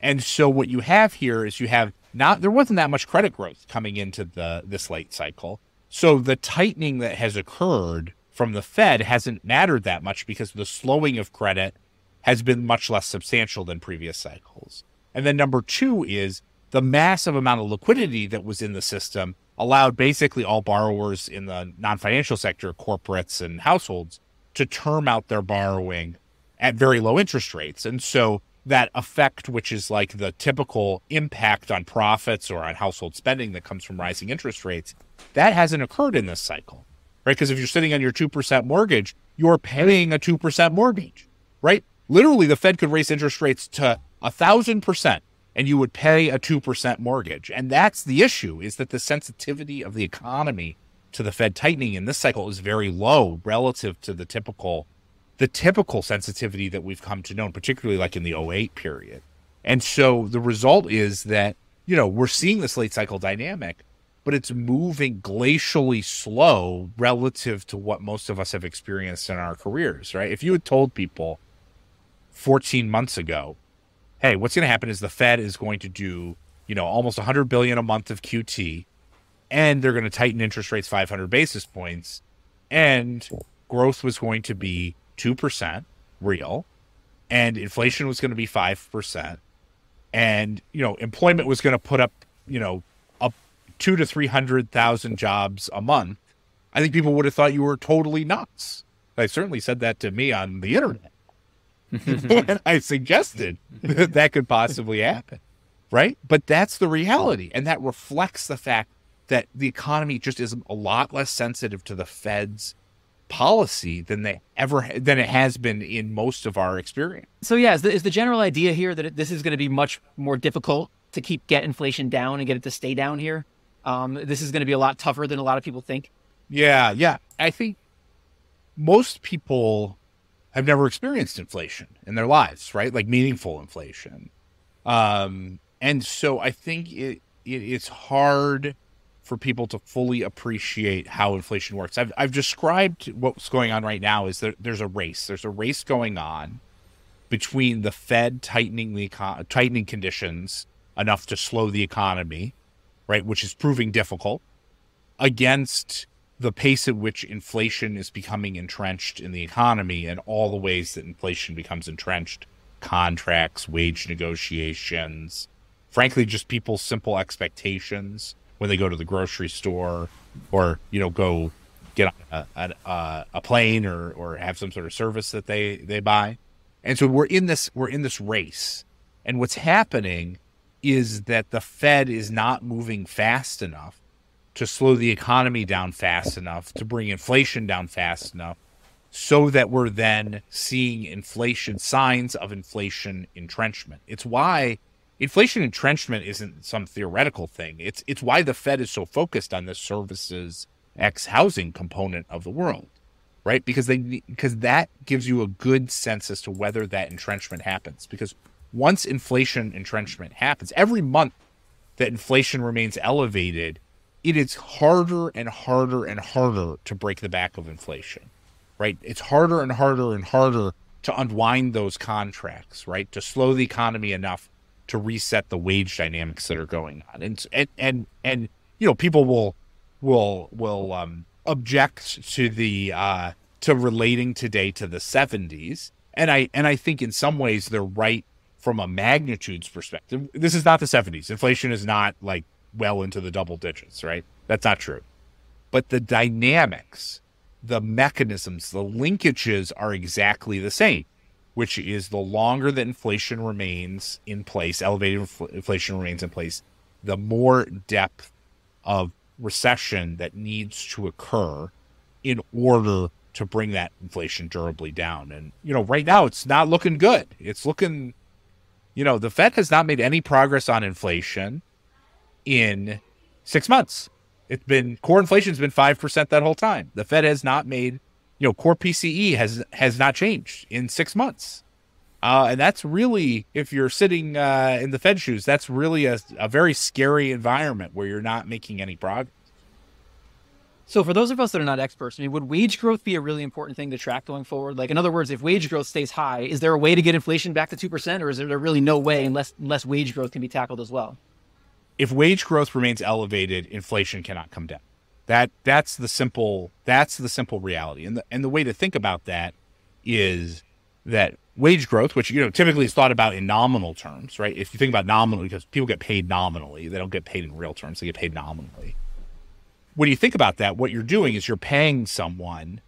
Speaker 2: And so what you have here is you have not there wasn't that much credit growth coming into the this late cycle. So the tightening that has occurred from the Fed hasn't mattered that much because the slowing of credit has been much less substantial than previous cycles. And then number 2 is the massive amount of liquidity that was in the system allowed basically all borrowers in the non-financial sector, corporates and households to term out their borrowing at very low interest rates. And so that effect, which is like the typical impact on profits or on household spending that comes from rising interest rates, that hasn't occurred in this cycle, right? Because if you're sitting on your 2% mortgage, you're paying a 2% mortgage, right? Literally, the Fed could raise interest rates to a thousand percent and you would pay a 2% mortgage. And that's the issue is that the sensitivity of the economy to the Fed tightening in this cycle is very low relative to the typical the typical sensitivity that we've come to know, particularly like in the 08 period. And so the result is that, you know, we're seeing this late cycle dynamic, but it's moving glacially slow relative to what most of us have experienced in our careers, right? If you had told people 14 months ago, hey, what's going to happen is the Fed is going to do, you know, almost 100 billion a month of QT and they're going to tighten interest rates 500 basis points and growth was going to be 2% real and inflation was going to be 5% and you know employment was going to put up you know up 2 to 300,000 jobs a month. I think people would have thought you were totally nuts. I certainly said that to me on the internet when i suggested that that could possibly happen right but that's the reality and that reflects the fact that the economy just is a lot less sensitive to the fed's policy than they ever than it has been in most of our experience.
Speaker 3: So yeah, is the, is the general idea here that it, this is going to be much more difficult to keep get inflation down and get it to stay down here? Um, this is going to be a lot tougher than a lot of people think.
Speaker 2: Yeah, yeah. I think most people have never experienced inflation in their lives, right? Like meaningful inflation. Um, and so I think it, it it's hard for people to fully appreciate how inflation works. I've, I've described what's going on right now is that there's a race. There's a race going on between the Fed tightening the tightening conditions enough to slow the economy, right, which is proving difficult, against the pace at which inflation is becoming entrenched in the economy and all the ways that inflation becomes entrenched, contracts, wage negotiations, frankly, just people's simple expectations when they go to the grocery store or you know go get a, a, a, plane or or have some sort of service that they they buy. And so we're in this we're in this race. And what's happening is that the fed is not moving fast enough to slow the economy down fast enough to bring inflation down fast enough so that we're then seeing inflation signs of inflation entrenchment it's why inflation entrenchment isn't some theoretical thing. It's it's why the Fed is so focused on the services X housing component of the world, right? Because they because that gives you a good sense as to whether that entrenchment happens. Because once inflation entrenchment happens, every month that inflation remains elevated, it is harder and harder and harder to break the back of inflation, right? It's harder and harder and harder to unwind those contracts, right? To slow the economy enough to reset the wage dynamics that are going on. And and and, and you know, people will will will um, object to the uh, to relating today to the 70s. And I and I think in some ways they're right from a magnitudes perspective. This is not the 70s. Inflation is not like well into the double digits, right? That's not true. But the dynamics, the mechanisms, the linkages are exactly the same which is the longer that inflation remains in place, elevated infl- inflation remains in place, the more depth of recession that needs to occur in order to bring that inflation durably down. And, you know, right now it's not looking good. It's looking, you know, the Fed has not made any progress on inflation in six months. It's been core inflation's been 5% that whole time. The Fed has not made you know, core PCE has has not changed in six months. Uh, and that's really, if you're sitting uh, in the Fed shoes, that's really a, a very scary environment where you're not making any progress.
Speaker 3: So, for those of us that are not experts, I mean, would wage growth be a really important thing to track going forward? Like, in other words, if wage growth stays high, is there a way to get inflation back to two percent, or is there really no way unless unless wage growth can be tackled as well?
Speaker 2: If wage growth remains elevated, inflation cannot come down. That that's the simple that's the simple reality. And the and the way to think about that is that wage growth, which you know typically is thought about in nominal terms, right? If you think about nominal, because people get paid nominally, they don't get paid in real terms; they get paid nominally. When you think about that, what you're doing is you're paying someone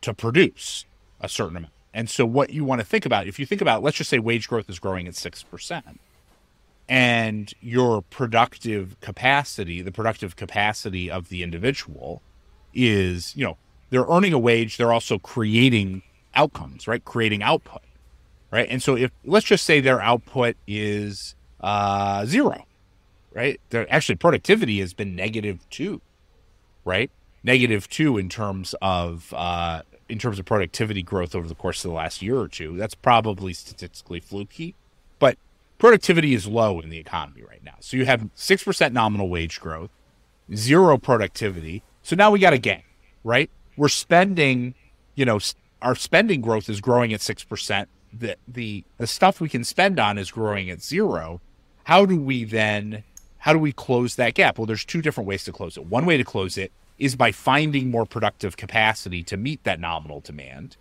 Speaker 2: to produce a certain amount. And so, what you want to think about, if you think about, let's just say wage growth is growing at six percent, and your productive capacity, the productive capacity of the individual is, you know, they're earning a wage, they're also creating outcomes, right? Creating output, right? And so if let's just say their output is uh, zero, right? There, actually, productivity has been negative two, right? Negative two in terms of uh, in terms of productivity growth over the course of the last year or two. That's probably statistically fluky, but productivity is low in the economy right now. So you have six percent nominal wage growth, zero productivity. So now we got a gang, right? We're spending, you know, our spending growth is growing at six percent. The the the stuff we can spend on is growing at zero. How do we then how do we close that gap? Well, there's two different ways to close it. One way to close it is by finding more productive capacity to meet that nominal demand,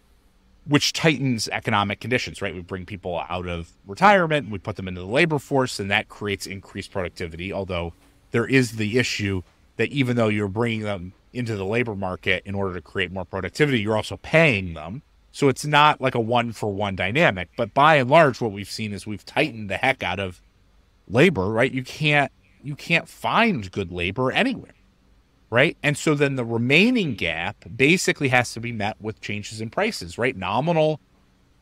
Speaker 2: which tightens economic conditions, right? We bring people out of retirement, we put them into the labor force, and that creates increased productivity. Although there is the issue that even though you're bringing them into the labor market in order to create more productivity, you're also paying them. So it's not like a one for one dynamic. But by and large, what we've seen is we've tightened the heck out of labor, right? You can't you can't find good labor anywhere. Right. And so then the remaining gap basically has to be met with changes in prices, right? Nominal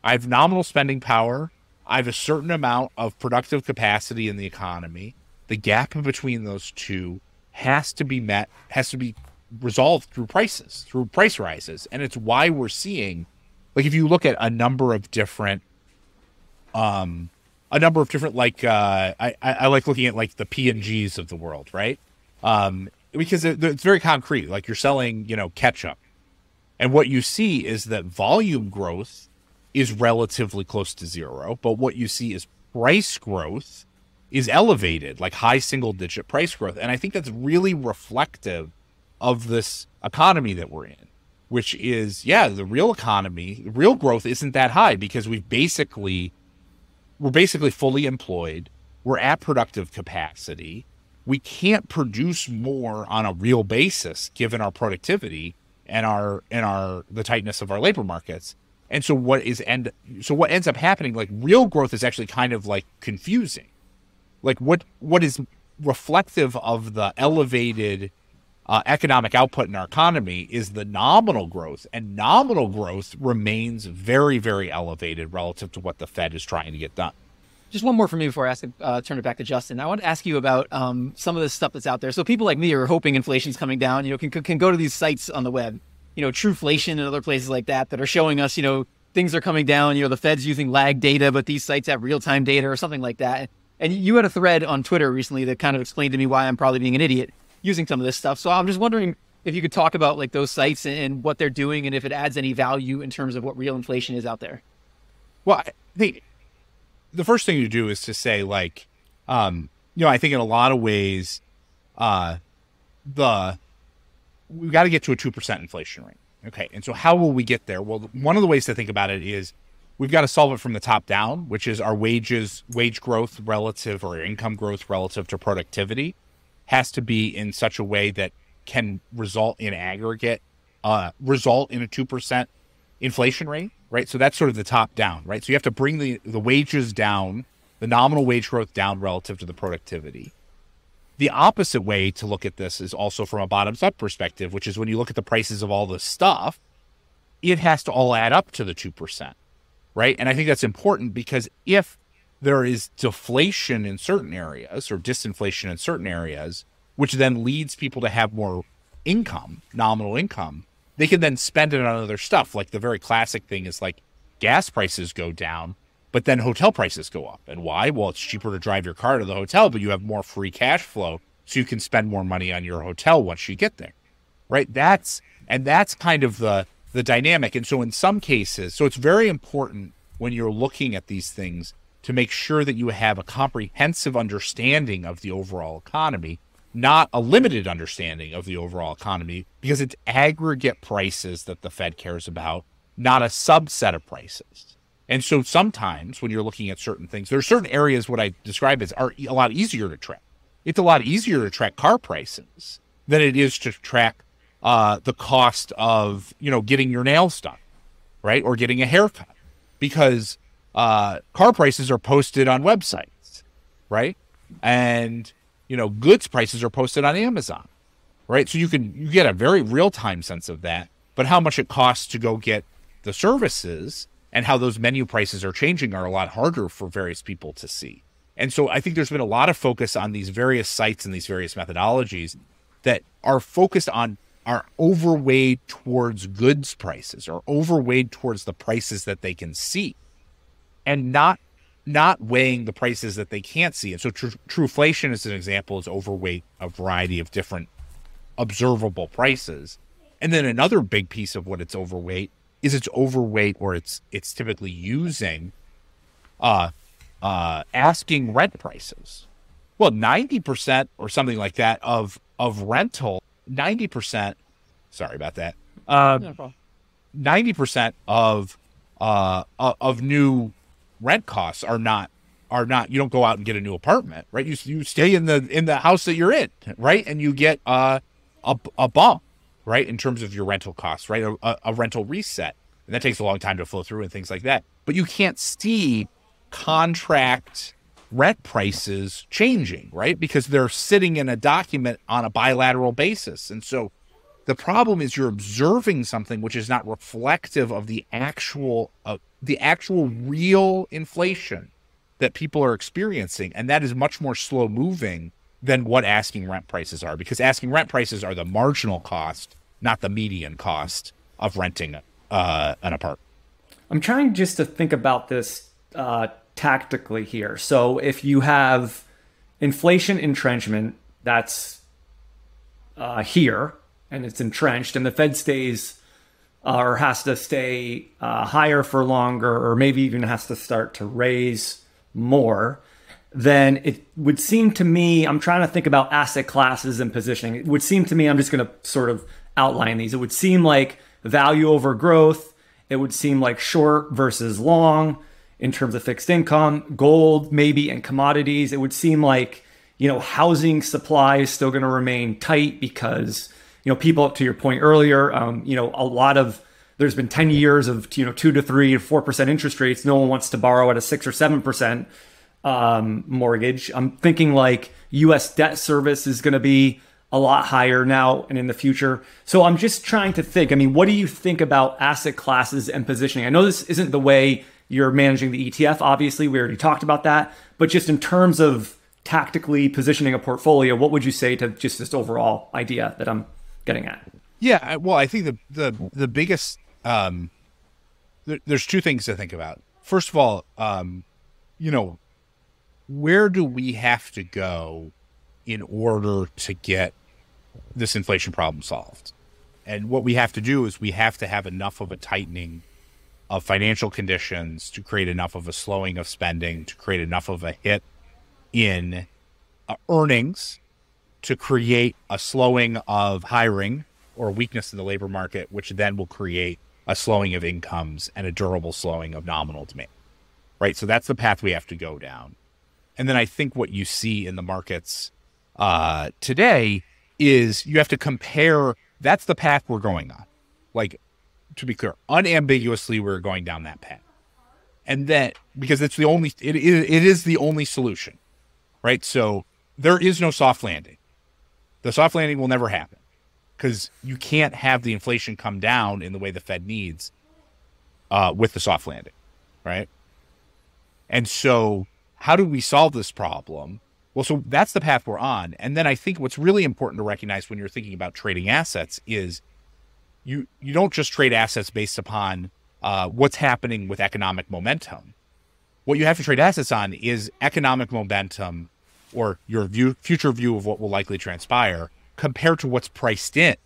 Speaker 2: I have nominal spending power. I have a certain amount of productive capacity in the economy. The gap between those two has to be met, has to be resolved through prices, through price rises. And it's why we're seeing, like, if you look at a number of different, um, a number of different, like, uh, I, I like looking at like the P and Gs of the world, right? Um, because it's very concrete. Like you're selling, you know, ketchup. And what you see is that volume growth is relatively close to zero, but what you see is price growth is elevated, like high single digit price growth. And I think that's really reflective of this economy that we're in, which is, yeah, the real economy, real growth isn't that high because we've basically, we're basically fully employed. We're at productive capacity. We can't produce more on a real basis given our productivity and our and our the tightness of our labor markets. And so what is and so what ends up happening like real growth is actually kind of like confusing. Like what what is reflective of the elevated uh, economic output in our economy is the nominal growth, and nominal growth remains very, very elevated relative to what the Fed is trying to get done.
Speaker 3: Just one more for me before I ask, uh, turn it back to Justin. I want to ask you about um, some of the stuff that's out there. So people like me are hoping inflation's coming down. You know, can can go to these sites on the web, you know, Truflation and other places like that that are showing us, you know, things are coming down. You know, the Fed's using lag data, but these sites have real time data or something like that. And you had a thread on Twitter recently that kind of explained to me why I'm probably being an idiot using some of this stuff. So I'm just wondering if you could talk about like those sites and what they're doing and if it adds any value in terms of what real inflation is out there.
Speaker 2: Well, I think the first thing to do is to say like, um, you know, I think in a lot of ways, uh, the we've got to get to a two percent inflation rate. Okay, and so how will we get there? Well, one of the ways to think about it is we've got to solve it from the top down, which is our wages, wage growth relative or income growth relative to productivity has to be in such a way that can result in aggregate, uh, result in a 2% inflation rate, right? So that's sort of the top down, right? So you have to bring the, the wages down, the nominal wage growth down relative to the productivity. The opposite way to look at this is also from a bottoms up perspective, which is when you look at the prices of all this stuff, it has to all add up to the 2%, right? And I think that's important because if there is deflation in certain areas or disinflation in certain areas, which then leads people to have more income, nominal income. They can then spend it on other stuff. Like the very classic thing is like gas prices go down, but then hotel prices go up. And why? Well, it's cheaper to drive your car to the hotel, but you have more free cash flow. So you can spend more money on your hotel once you get there. Right? That's and that's kind of the the dynamic. And so in some cases, so it's very important when you're looking at these things to make sure that you have a comprehensive understanding of the overall economy, not a limited understanding of the overall economy, because it's aggregate prices that the Fed cares about, not a subset of prices. And so sometimes when you're looking at certain things, there are certain areas what I describe as are a lot easier to track. It's a lot easier to track car prices than it is to track uh, the cost of you know getting your nails done, right, or getting a haircut, because uh, car prices are posted on websites, right? And you know, goods prices are posted on Amazon, right? So you can you get a very real time sense of that. But how much it costs to go get the services and how those menu prices are changing are a lot harder for various people to see. And so I think there's been a lot of focus on these various sites and these various methodologies that are focused on are overweight towards goods prices or overweight towards the prices that they can see and not not weighing the prices that they can't see. And so tr- Truflation as an example is overweight a variety of different observable prices. And then another big piece of what it's overweight is it's overweight or it's it's typically using uh uh asking rent prices. Well, 90% or something like that of of rental, 90% sorry about that. Uh, no 90% of uh of new rent costs are not are not you don't go out and get a new apartment, right? You you stay in the in the house that you're in, right? And you get uh, a a bump, right, in terms of your rental costs, right? A, a rental reset. And that takes a long time to flow through and things like that. But you can't see contract rent prices changing, right? Because they're sitting in a document on a bilateral basis. And so the problem is you're observing something which is not reflective of the actual uh, the actual real inflation that people are experiencing and that is much more slow moving than what asking rent prices are because asking rent prices are the marginal cost not the median cost of renting uh, an apartment.
Speaker 1: I'm trying just to think about this uh, tactically here. So if you have inflation entrenchment that's uh, here and it's entrenched, and the Fed stays uh, or has to stay uh, higher for longer, or maybe even has to start to raise more, then it would seem to me, I'm trying to think about asset classes and positioning. It would seem to me, I'm just going to sort of outline these. It would seem like value over growth, it would seem like short versus long in terms of fixed income, gold, maybe, and commodities. It would seem like, you know, housing supply is still going to remain tight because you know, people to your point earlier, um, you know, a lot of there's been 10 years of you know two to three to four percent interest rates. No one wants to borrow at a six or seven percent um, mortgage. I'm thinking like U.S. debt service is going to be a lot higher now and in the future. So I'm just trying to think. I mean, what do you think about asset classes and positioning? I know this isn't the way you're managing the ETF. Obviously, we already talked about that. But just in terms of tactically positioning a portfolio, what would you say to just this overall idea that I'm getting at.
Speaker 2: Yeah, well, I think the the the biggest um, there, there's two things to think about. First of all, um, you know, where do we have to go in order to get this inflation problem solved? And what we have to do is we have to have enough of a tightening of financial conditions to create enough of a slowing of spending, to create enough of a hit in uh, earnings to create a slowing of hiring or weakness in the labor market, which then will create a slowing of incomes and a durable slowing of nominal demand. Right. So that's the path we have to go down. And then I think what you see in the markets uh, today is you have to compare. That's the path we're going on. Like, to be clear, unambiguously, we're going down that path. And then, because it's the only, it, it, it is the only solution, right? So there is no soft landing. The soft landing will never happen because you can't have the inflation come down in the way the Fed needs uh, with the soft landing, right? And so, how do we solve this problem? Well, so that's the path we're on. And then I think what's really important to recognize when you're thinking about trading assets is you you don't just trade assets based upon uh, what's happening with economic momentum. What you have to trade assets on is economic momentum or your view, future view of what will likely transpire compared to what's priced in.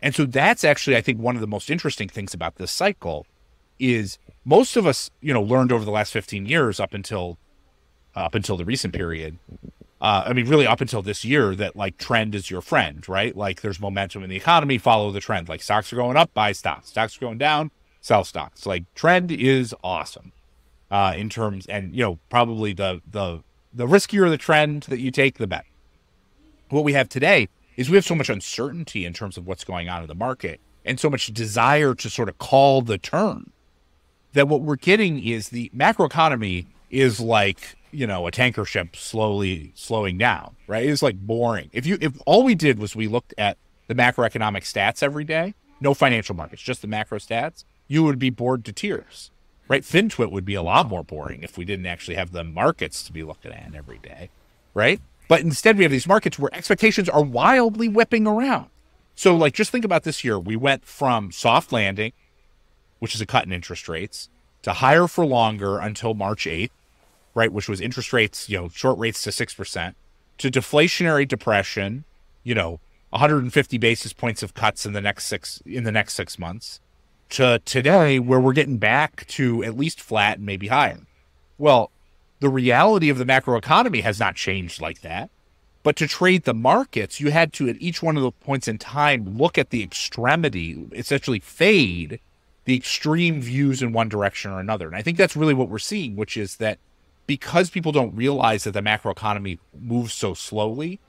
Speaker 2: And so that's actually, I think, one of the most interesting things about this cycle is most of us, you know, learned over the last 15 years up until uh, up until the recent period. Uh, I mean, really up until this year, that like trend is your friend, right? Like there's momentum in the economy, follow the trend. Like stocks are going up, buy stocks. Stocks are going down, sell stocks. Like trend is awesome uh, in terms, and you know, probably the the the riskier the trend that you take, the better. What we have today is we have so much uncertainty in terms of what's going on in the market and so much desire to sort of call the turn that what we're getting is the macroeconomy is like you know a tanker ship slowly slowing down right? It's like boring. If you if all we did was we looked at the macroeconomic stats every day no financial markets just the macro stats you would be bored to tears right? FinTwit would be a lot more boring if we didn't actually have the markets to be looking at every day, right? But instead, we have these markets where expectations are wildly whipping around. So, like, just think about this year. We went from soft landing, which is a cut in interest rates, to higher for longer until March 8th, right? Which was interest rates, you know, short rates to 6%, to deflationary depression, you know, 150 basis points of cuts in the next six in the next six months to today where we're getting back to at least flat and maybe higher. Well, the reality of the macroeconomy has not changed like that. But to trade the markets, you had to, at each one of the points in time, look at the extremity, essentially fade the extreme views in one direction or another. And I think that's really what we're seeing, which is that because people don't realize that the macroeconomy moves so slowly,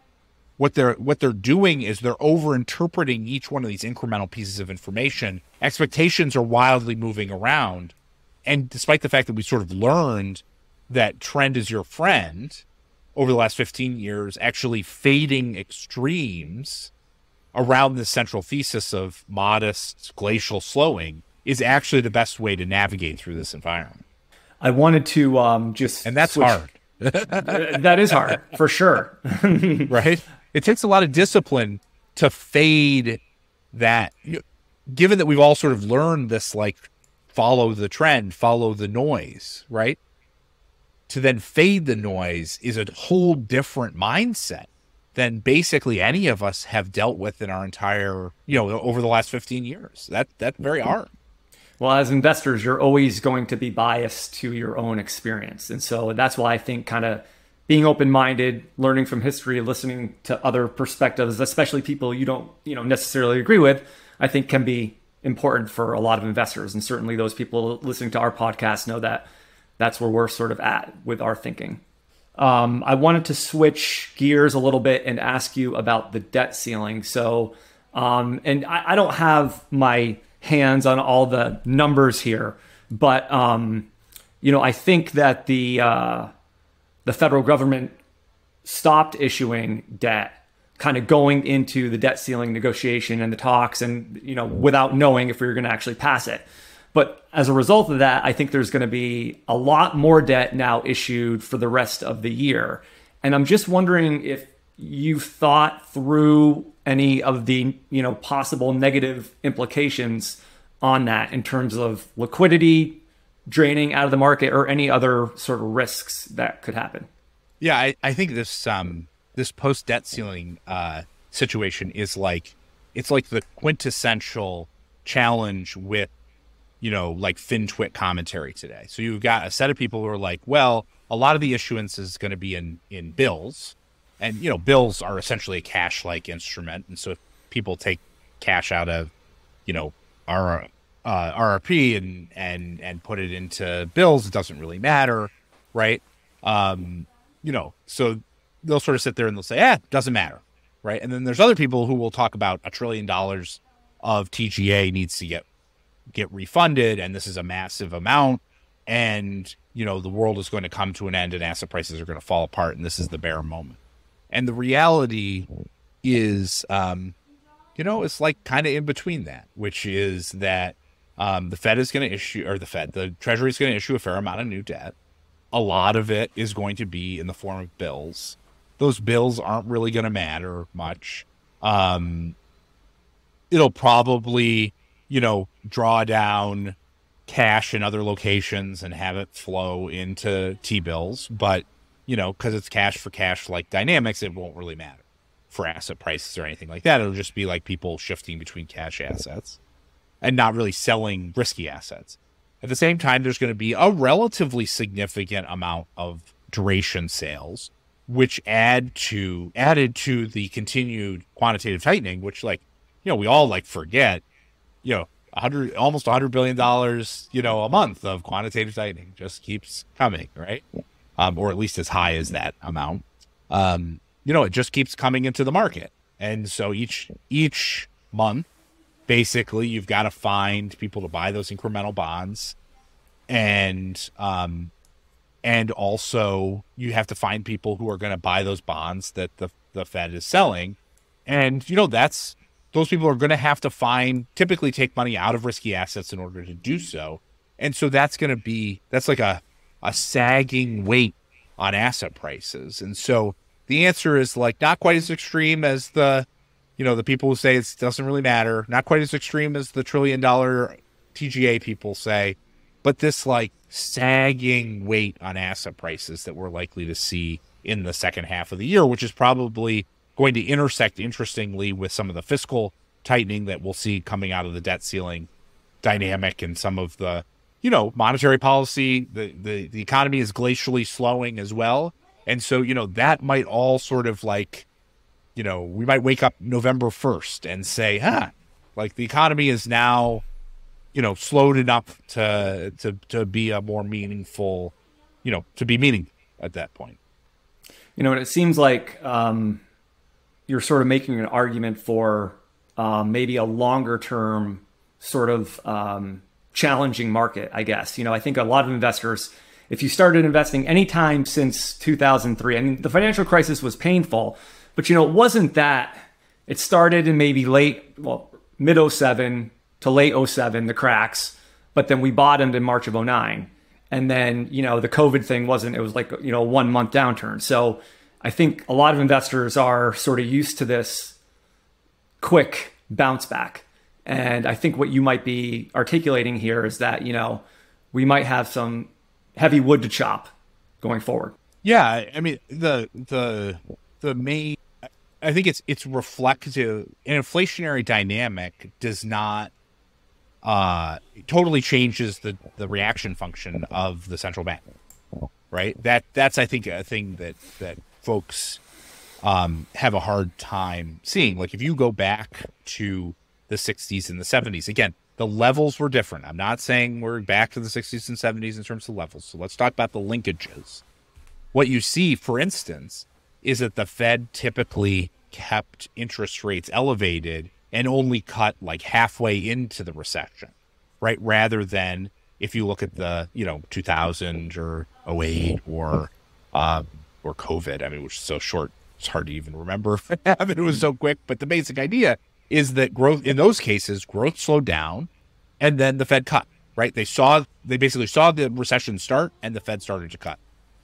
Speaker 2: what they're what they're doing is they're overinterpreting each one of these incremental pieces of information. Expectations are wildly moving around. And despite the fact that we sort of learned that trend is your friend over the last 15 years, actually fading extremes around the central thesis of modest glacial slowing is actually the best way to navigate through this environment.
Speaker 1: I wanted to um, just
Speaker 2: and that's switch. hard.
Speaker 1: that is hard for sure,
Speaker 2: right? it takes a lot of discipline to fade that. Given that we've all sort of learned this, like follow the trend, follow the noise, right? To then fade the noise is a whole different mindset than basically any of us have dealt with in our entire, you know, over the last 15 years. That that's very hard.
Speaker 1: Well, as investors, you're always going to be biased to your own experience. And so that's why I think kind of being open-minded, learning from history, listening to other perspectives, especially people you don't, you know, necessarily agree with, I think can be important for a lot of investors. And certainly those people listening to our podcast know that that's where we're sort of at with our thinking. Um, I wanted to switch gears a little bit and ask you about the debt ceiling. So, um, and I, I, don't have my hands on all the numbers here, but um, you know, I think that the uh, the federal government stopped issuing debt kind of going into the debt ceiling negotiation and the talks and you know without knowing if we were going to actually pass it. But as a result of that i think there's going to be a lot more debt now issued for the rest of the year. And i'm just wondering if you've thought through any of the you know possible negative implications on that in terms of liquidity draining out of the market or any other sort of risks that could happen.
Speaker 2: Yeah, I, I think this um this post debt ceiling uh situation is like it's like the quintessential challenge with you know like FinTwit commentary today. So you've got a set of people who are like, well, a lot of the issuance is going to be in in bills, and you know bills are essentially a cash like instrument, and so if people take cash out of you know our uh, RRP and and and put it into bills, it doesn't really matter, right? Um, you know, so they'll sort of sit there and they'll say, "Ah, doesn't matter," right? And then there's other people who will talk about a trillion dollars of TGA needs to get get refunded, and this is a massive amount, and you know the world is going to come to an end, and asset prices are going to fall apart, and this is the bear moment. And the reality is, um, you know, it's like kind of in between that, which is that um, the Fed is going to issue, or the Fed, the Treasury is going to issue a fair amount of new debt. A lot of it is going to be in the form of bills. Those bills aren't really going to matter much. Um, it'll probably, you know, draw down cash in other locations and have it flow into T bills. But, you know, because it's cash for cash like dynamics, it won't really matter for asset prices or anything like that. It'll just be like people shifting between cash assets and not really selling risky assets. At the same time, there's going to be a relatively significant amount of duration sales, which add to added to the continued quantitative tightening, which like, you know, we all like forget, you know, 100 almost 100 billion dollars, you know, a month of quantitative tightening just keeps coming, right? Um, or at least as high as that amount. Um, you know, it just keeps coming into the market. And so each each month basically you've got to find people to buy those incremental bonds. And um and also you have to find people who are going to buy those bonds that the the Fed is selling. And you know that's those people are going to have to find typically take money out of risky assets in order to do so. And so that's going to be that's like a a sagging weight on asset prices. And so the answer is like not quite as extreme as the you know the people who say it doesn't really matter, not quite as extreme as the trillion dollar TGA people say, but this like sagging weight on asset prices that we're likely to see in the second half of the year, which is probably going to intersect interestingly with some of the fiscal tightening that we'll see coming out of the debt ceiling dynamic and some of the you know monetary policy the the, the economy is glacially slowing as well. And so you know that might all sort of like you know we might wake up november 1st and say huh like the economy is now you know slowed enough to to to be a more meaningful you know to be meaning at that point
Speaker 1: you know and it seems like um you're sort of making an argument for um, maybe a longer term sort of um, challenging market, I guess. You know, I think a lot of investors, if you started investing anytime since 2003, I mean, the financial crisis was painful, but you know, it wasn't that. It started in maybe late, well, mid 07 to late 07, the cracks, but then we bottomed in March of 09. And then, you know, the COVID thing wasn't, it was like, you know, one month downturn. So I think a lot of investors are sort of used to this quick bounce back. And I think what you might be articulating here is that, you know, we might have some heavy wood to chop going forward.
Speaker 2: Yeah, I mean the the the main I think it's it's reflective an inflationary dynamic does not uh totally changes the the reaction function of the central bank. Right? That that's I think a thing that that folks um have a hard time seeing. Like if you go back to the 60s and the 70s. Again, the levels were different. I'm not saying we're back to the 60s and 70s in terms of levels. So let's talk about the linkages. What you see, for instance, is that the Fed typically kept interest rates elevated and only cut like halfway into the recession, right? Rather than if you look at the, you know, 2000 or 08 or, um, or COVID, I mean, which is so short, it's hard to even remember. I mean, it was so quick, but the basic idea is that growth in those cases, growth slowed down and then the Fed cut, right? They saw, they basically saw the recession start and the Fed started to cut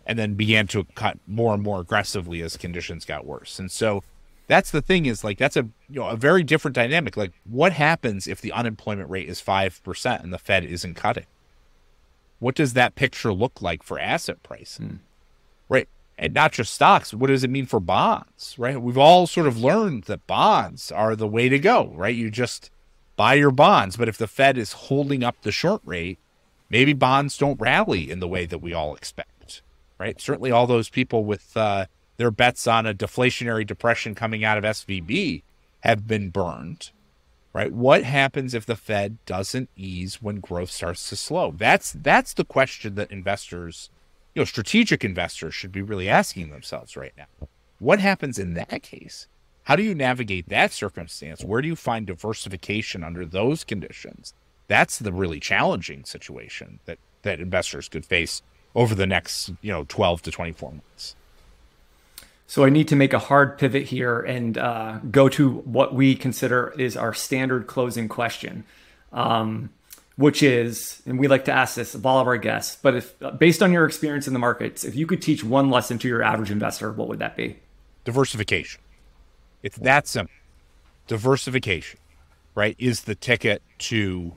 Speaker 2: and then began to cut more and more aggressively as conditions got worse. And so that's the thing is like, that's a, you know, a very different dynamic. Like what happens if the unemployment rate is 5% and the Fed isn't cutting? What does that picture look like for asset prices? Hmm. Right and not just stocks. What does it mean for bonds, right? We've all sort of learned that bonds are the way to go, right? You just buy your bonds. But if the Fed is holding up the short rate, maybe bonds don't rally in the way that we all expect, right? Certainly, all those people with uh, their bets on a deflationary depression coming out of SVB have been burned, right? What happens if the Fed doesn't ease when growth starts to slow? That's that's the question that investors you know, strategic investors should be really asking themselves right now. What happens in that case? How do you navigate that circumstance? Where do you find diversification under those conditions? That's the really challenging situation that that investors could face over the next, you know, 12 to 24 months.
Speaker 1: So I need to make a hard pivot here and uh, go to what we consider is our standard closing question. Um, which is, and we like to ask this of all of our guests, but if based on your experience in the markets, if you could teach one lesson to your average investor, what would that be?
Speaker 2: Diversification. It's that simple. Diversification, right, is the ticket to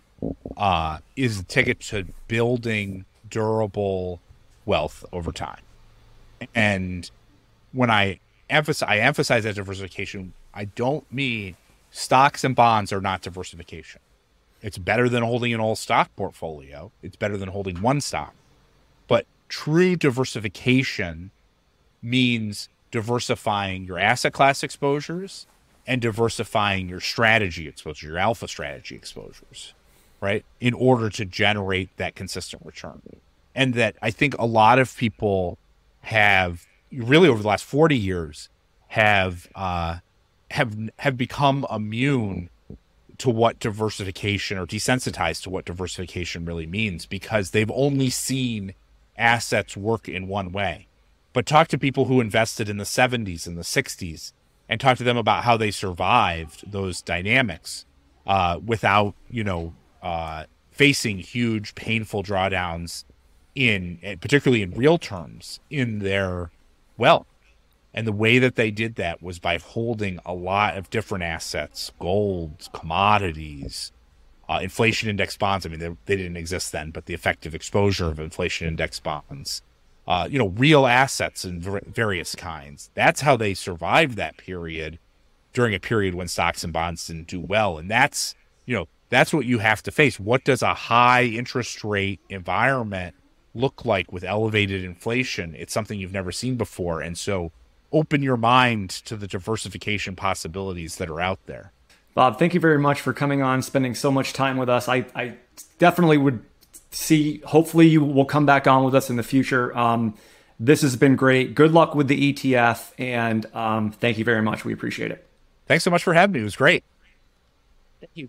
Speaker 2: uh, is the ticket to building durable wealth over time. And when I emphasize I emphasize that diversification, I don't mean stocks and bonds are not diversification it's better than holding an all stock portfolio. It's better than holding one stock. But true diversification means diversifying your asset class exposures and diversifying your strategy exposure, your alpha strategy exposures, right? In order to generate that consistent return. And that I think a lot of people have really over the last 40 years have uh, have have become immune to what diversification or desensitized to what diversification really means because they've only seen assets work in one way. But talk to people who invested in the 70s and the 60s and talk to them about how they survived those dynamics uh, without, you know, uh, facing huge, painful drawdowns in, particularly in real terms, in their wealth. And the way that they did that was by holding a lot of different assets, gold, commodities, uh, inflation index bonds. I mean, they, they, didn't exist then, but the effective exposure of inflation index bonds, uh, you know, real assets in various kinds. That's how they survived that period during a period when stocks and bonds didn't do well. And that's, you know, that's what you have to face. What does a high interest rate environment look like with elevated inflation? It's something you've never seen before. And so open your mind to the diversification possibilities that are out there.
Speaker 1: Bob, thank you very much for coming on, spending so much time with us. I, I definitely would see, hopefully, you will come back on with us in the future. Um, this has been great. Good luck with the ETF, and um, thank you very much. We appreciate it.
Speaker 2: Thanks so much for having me. It was great.
Speaker 3: Thank you.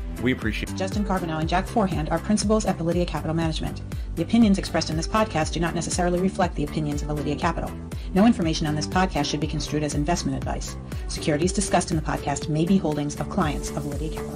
Speaker 1: We appreciate.
Speaker 4: Justin Carbonneau and Jack Forehand are principals at Validea Capital Management. The opinions expressed in this podcast do not necessarily reflect the opinions of Validea Capital. No information on this podcast should be construed as investment advice. Securities discussed in the podcast may be holdings of clients of Validea Capital.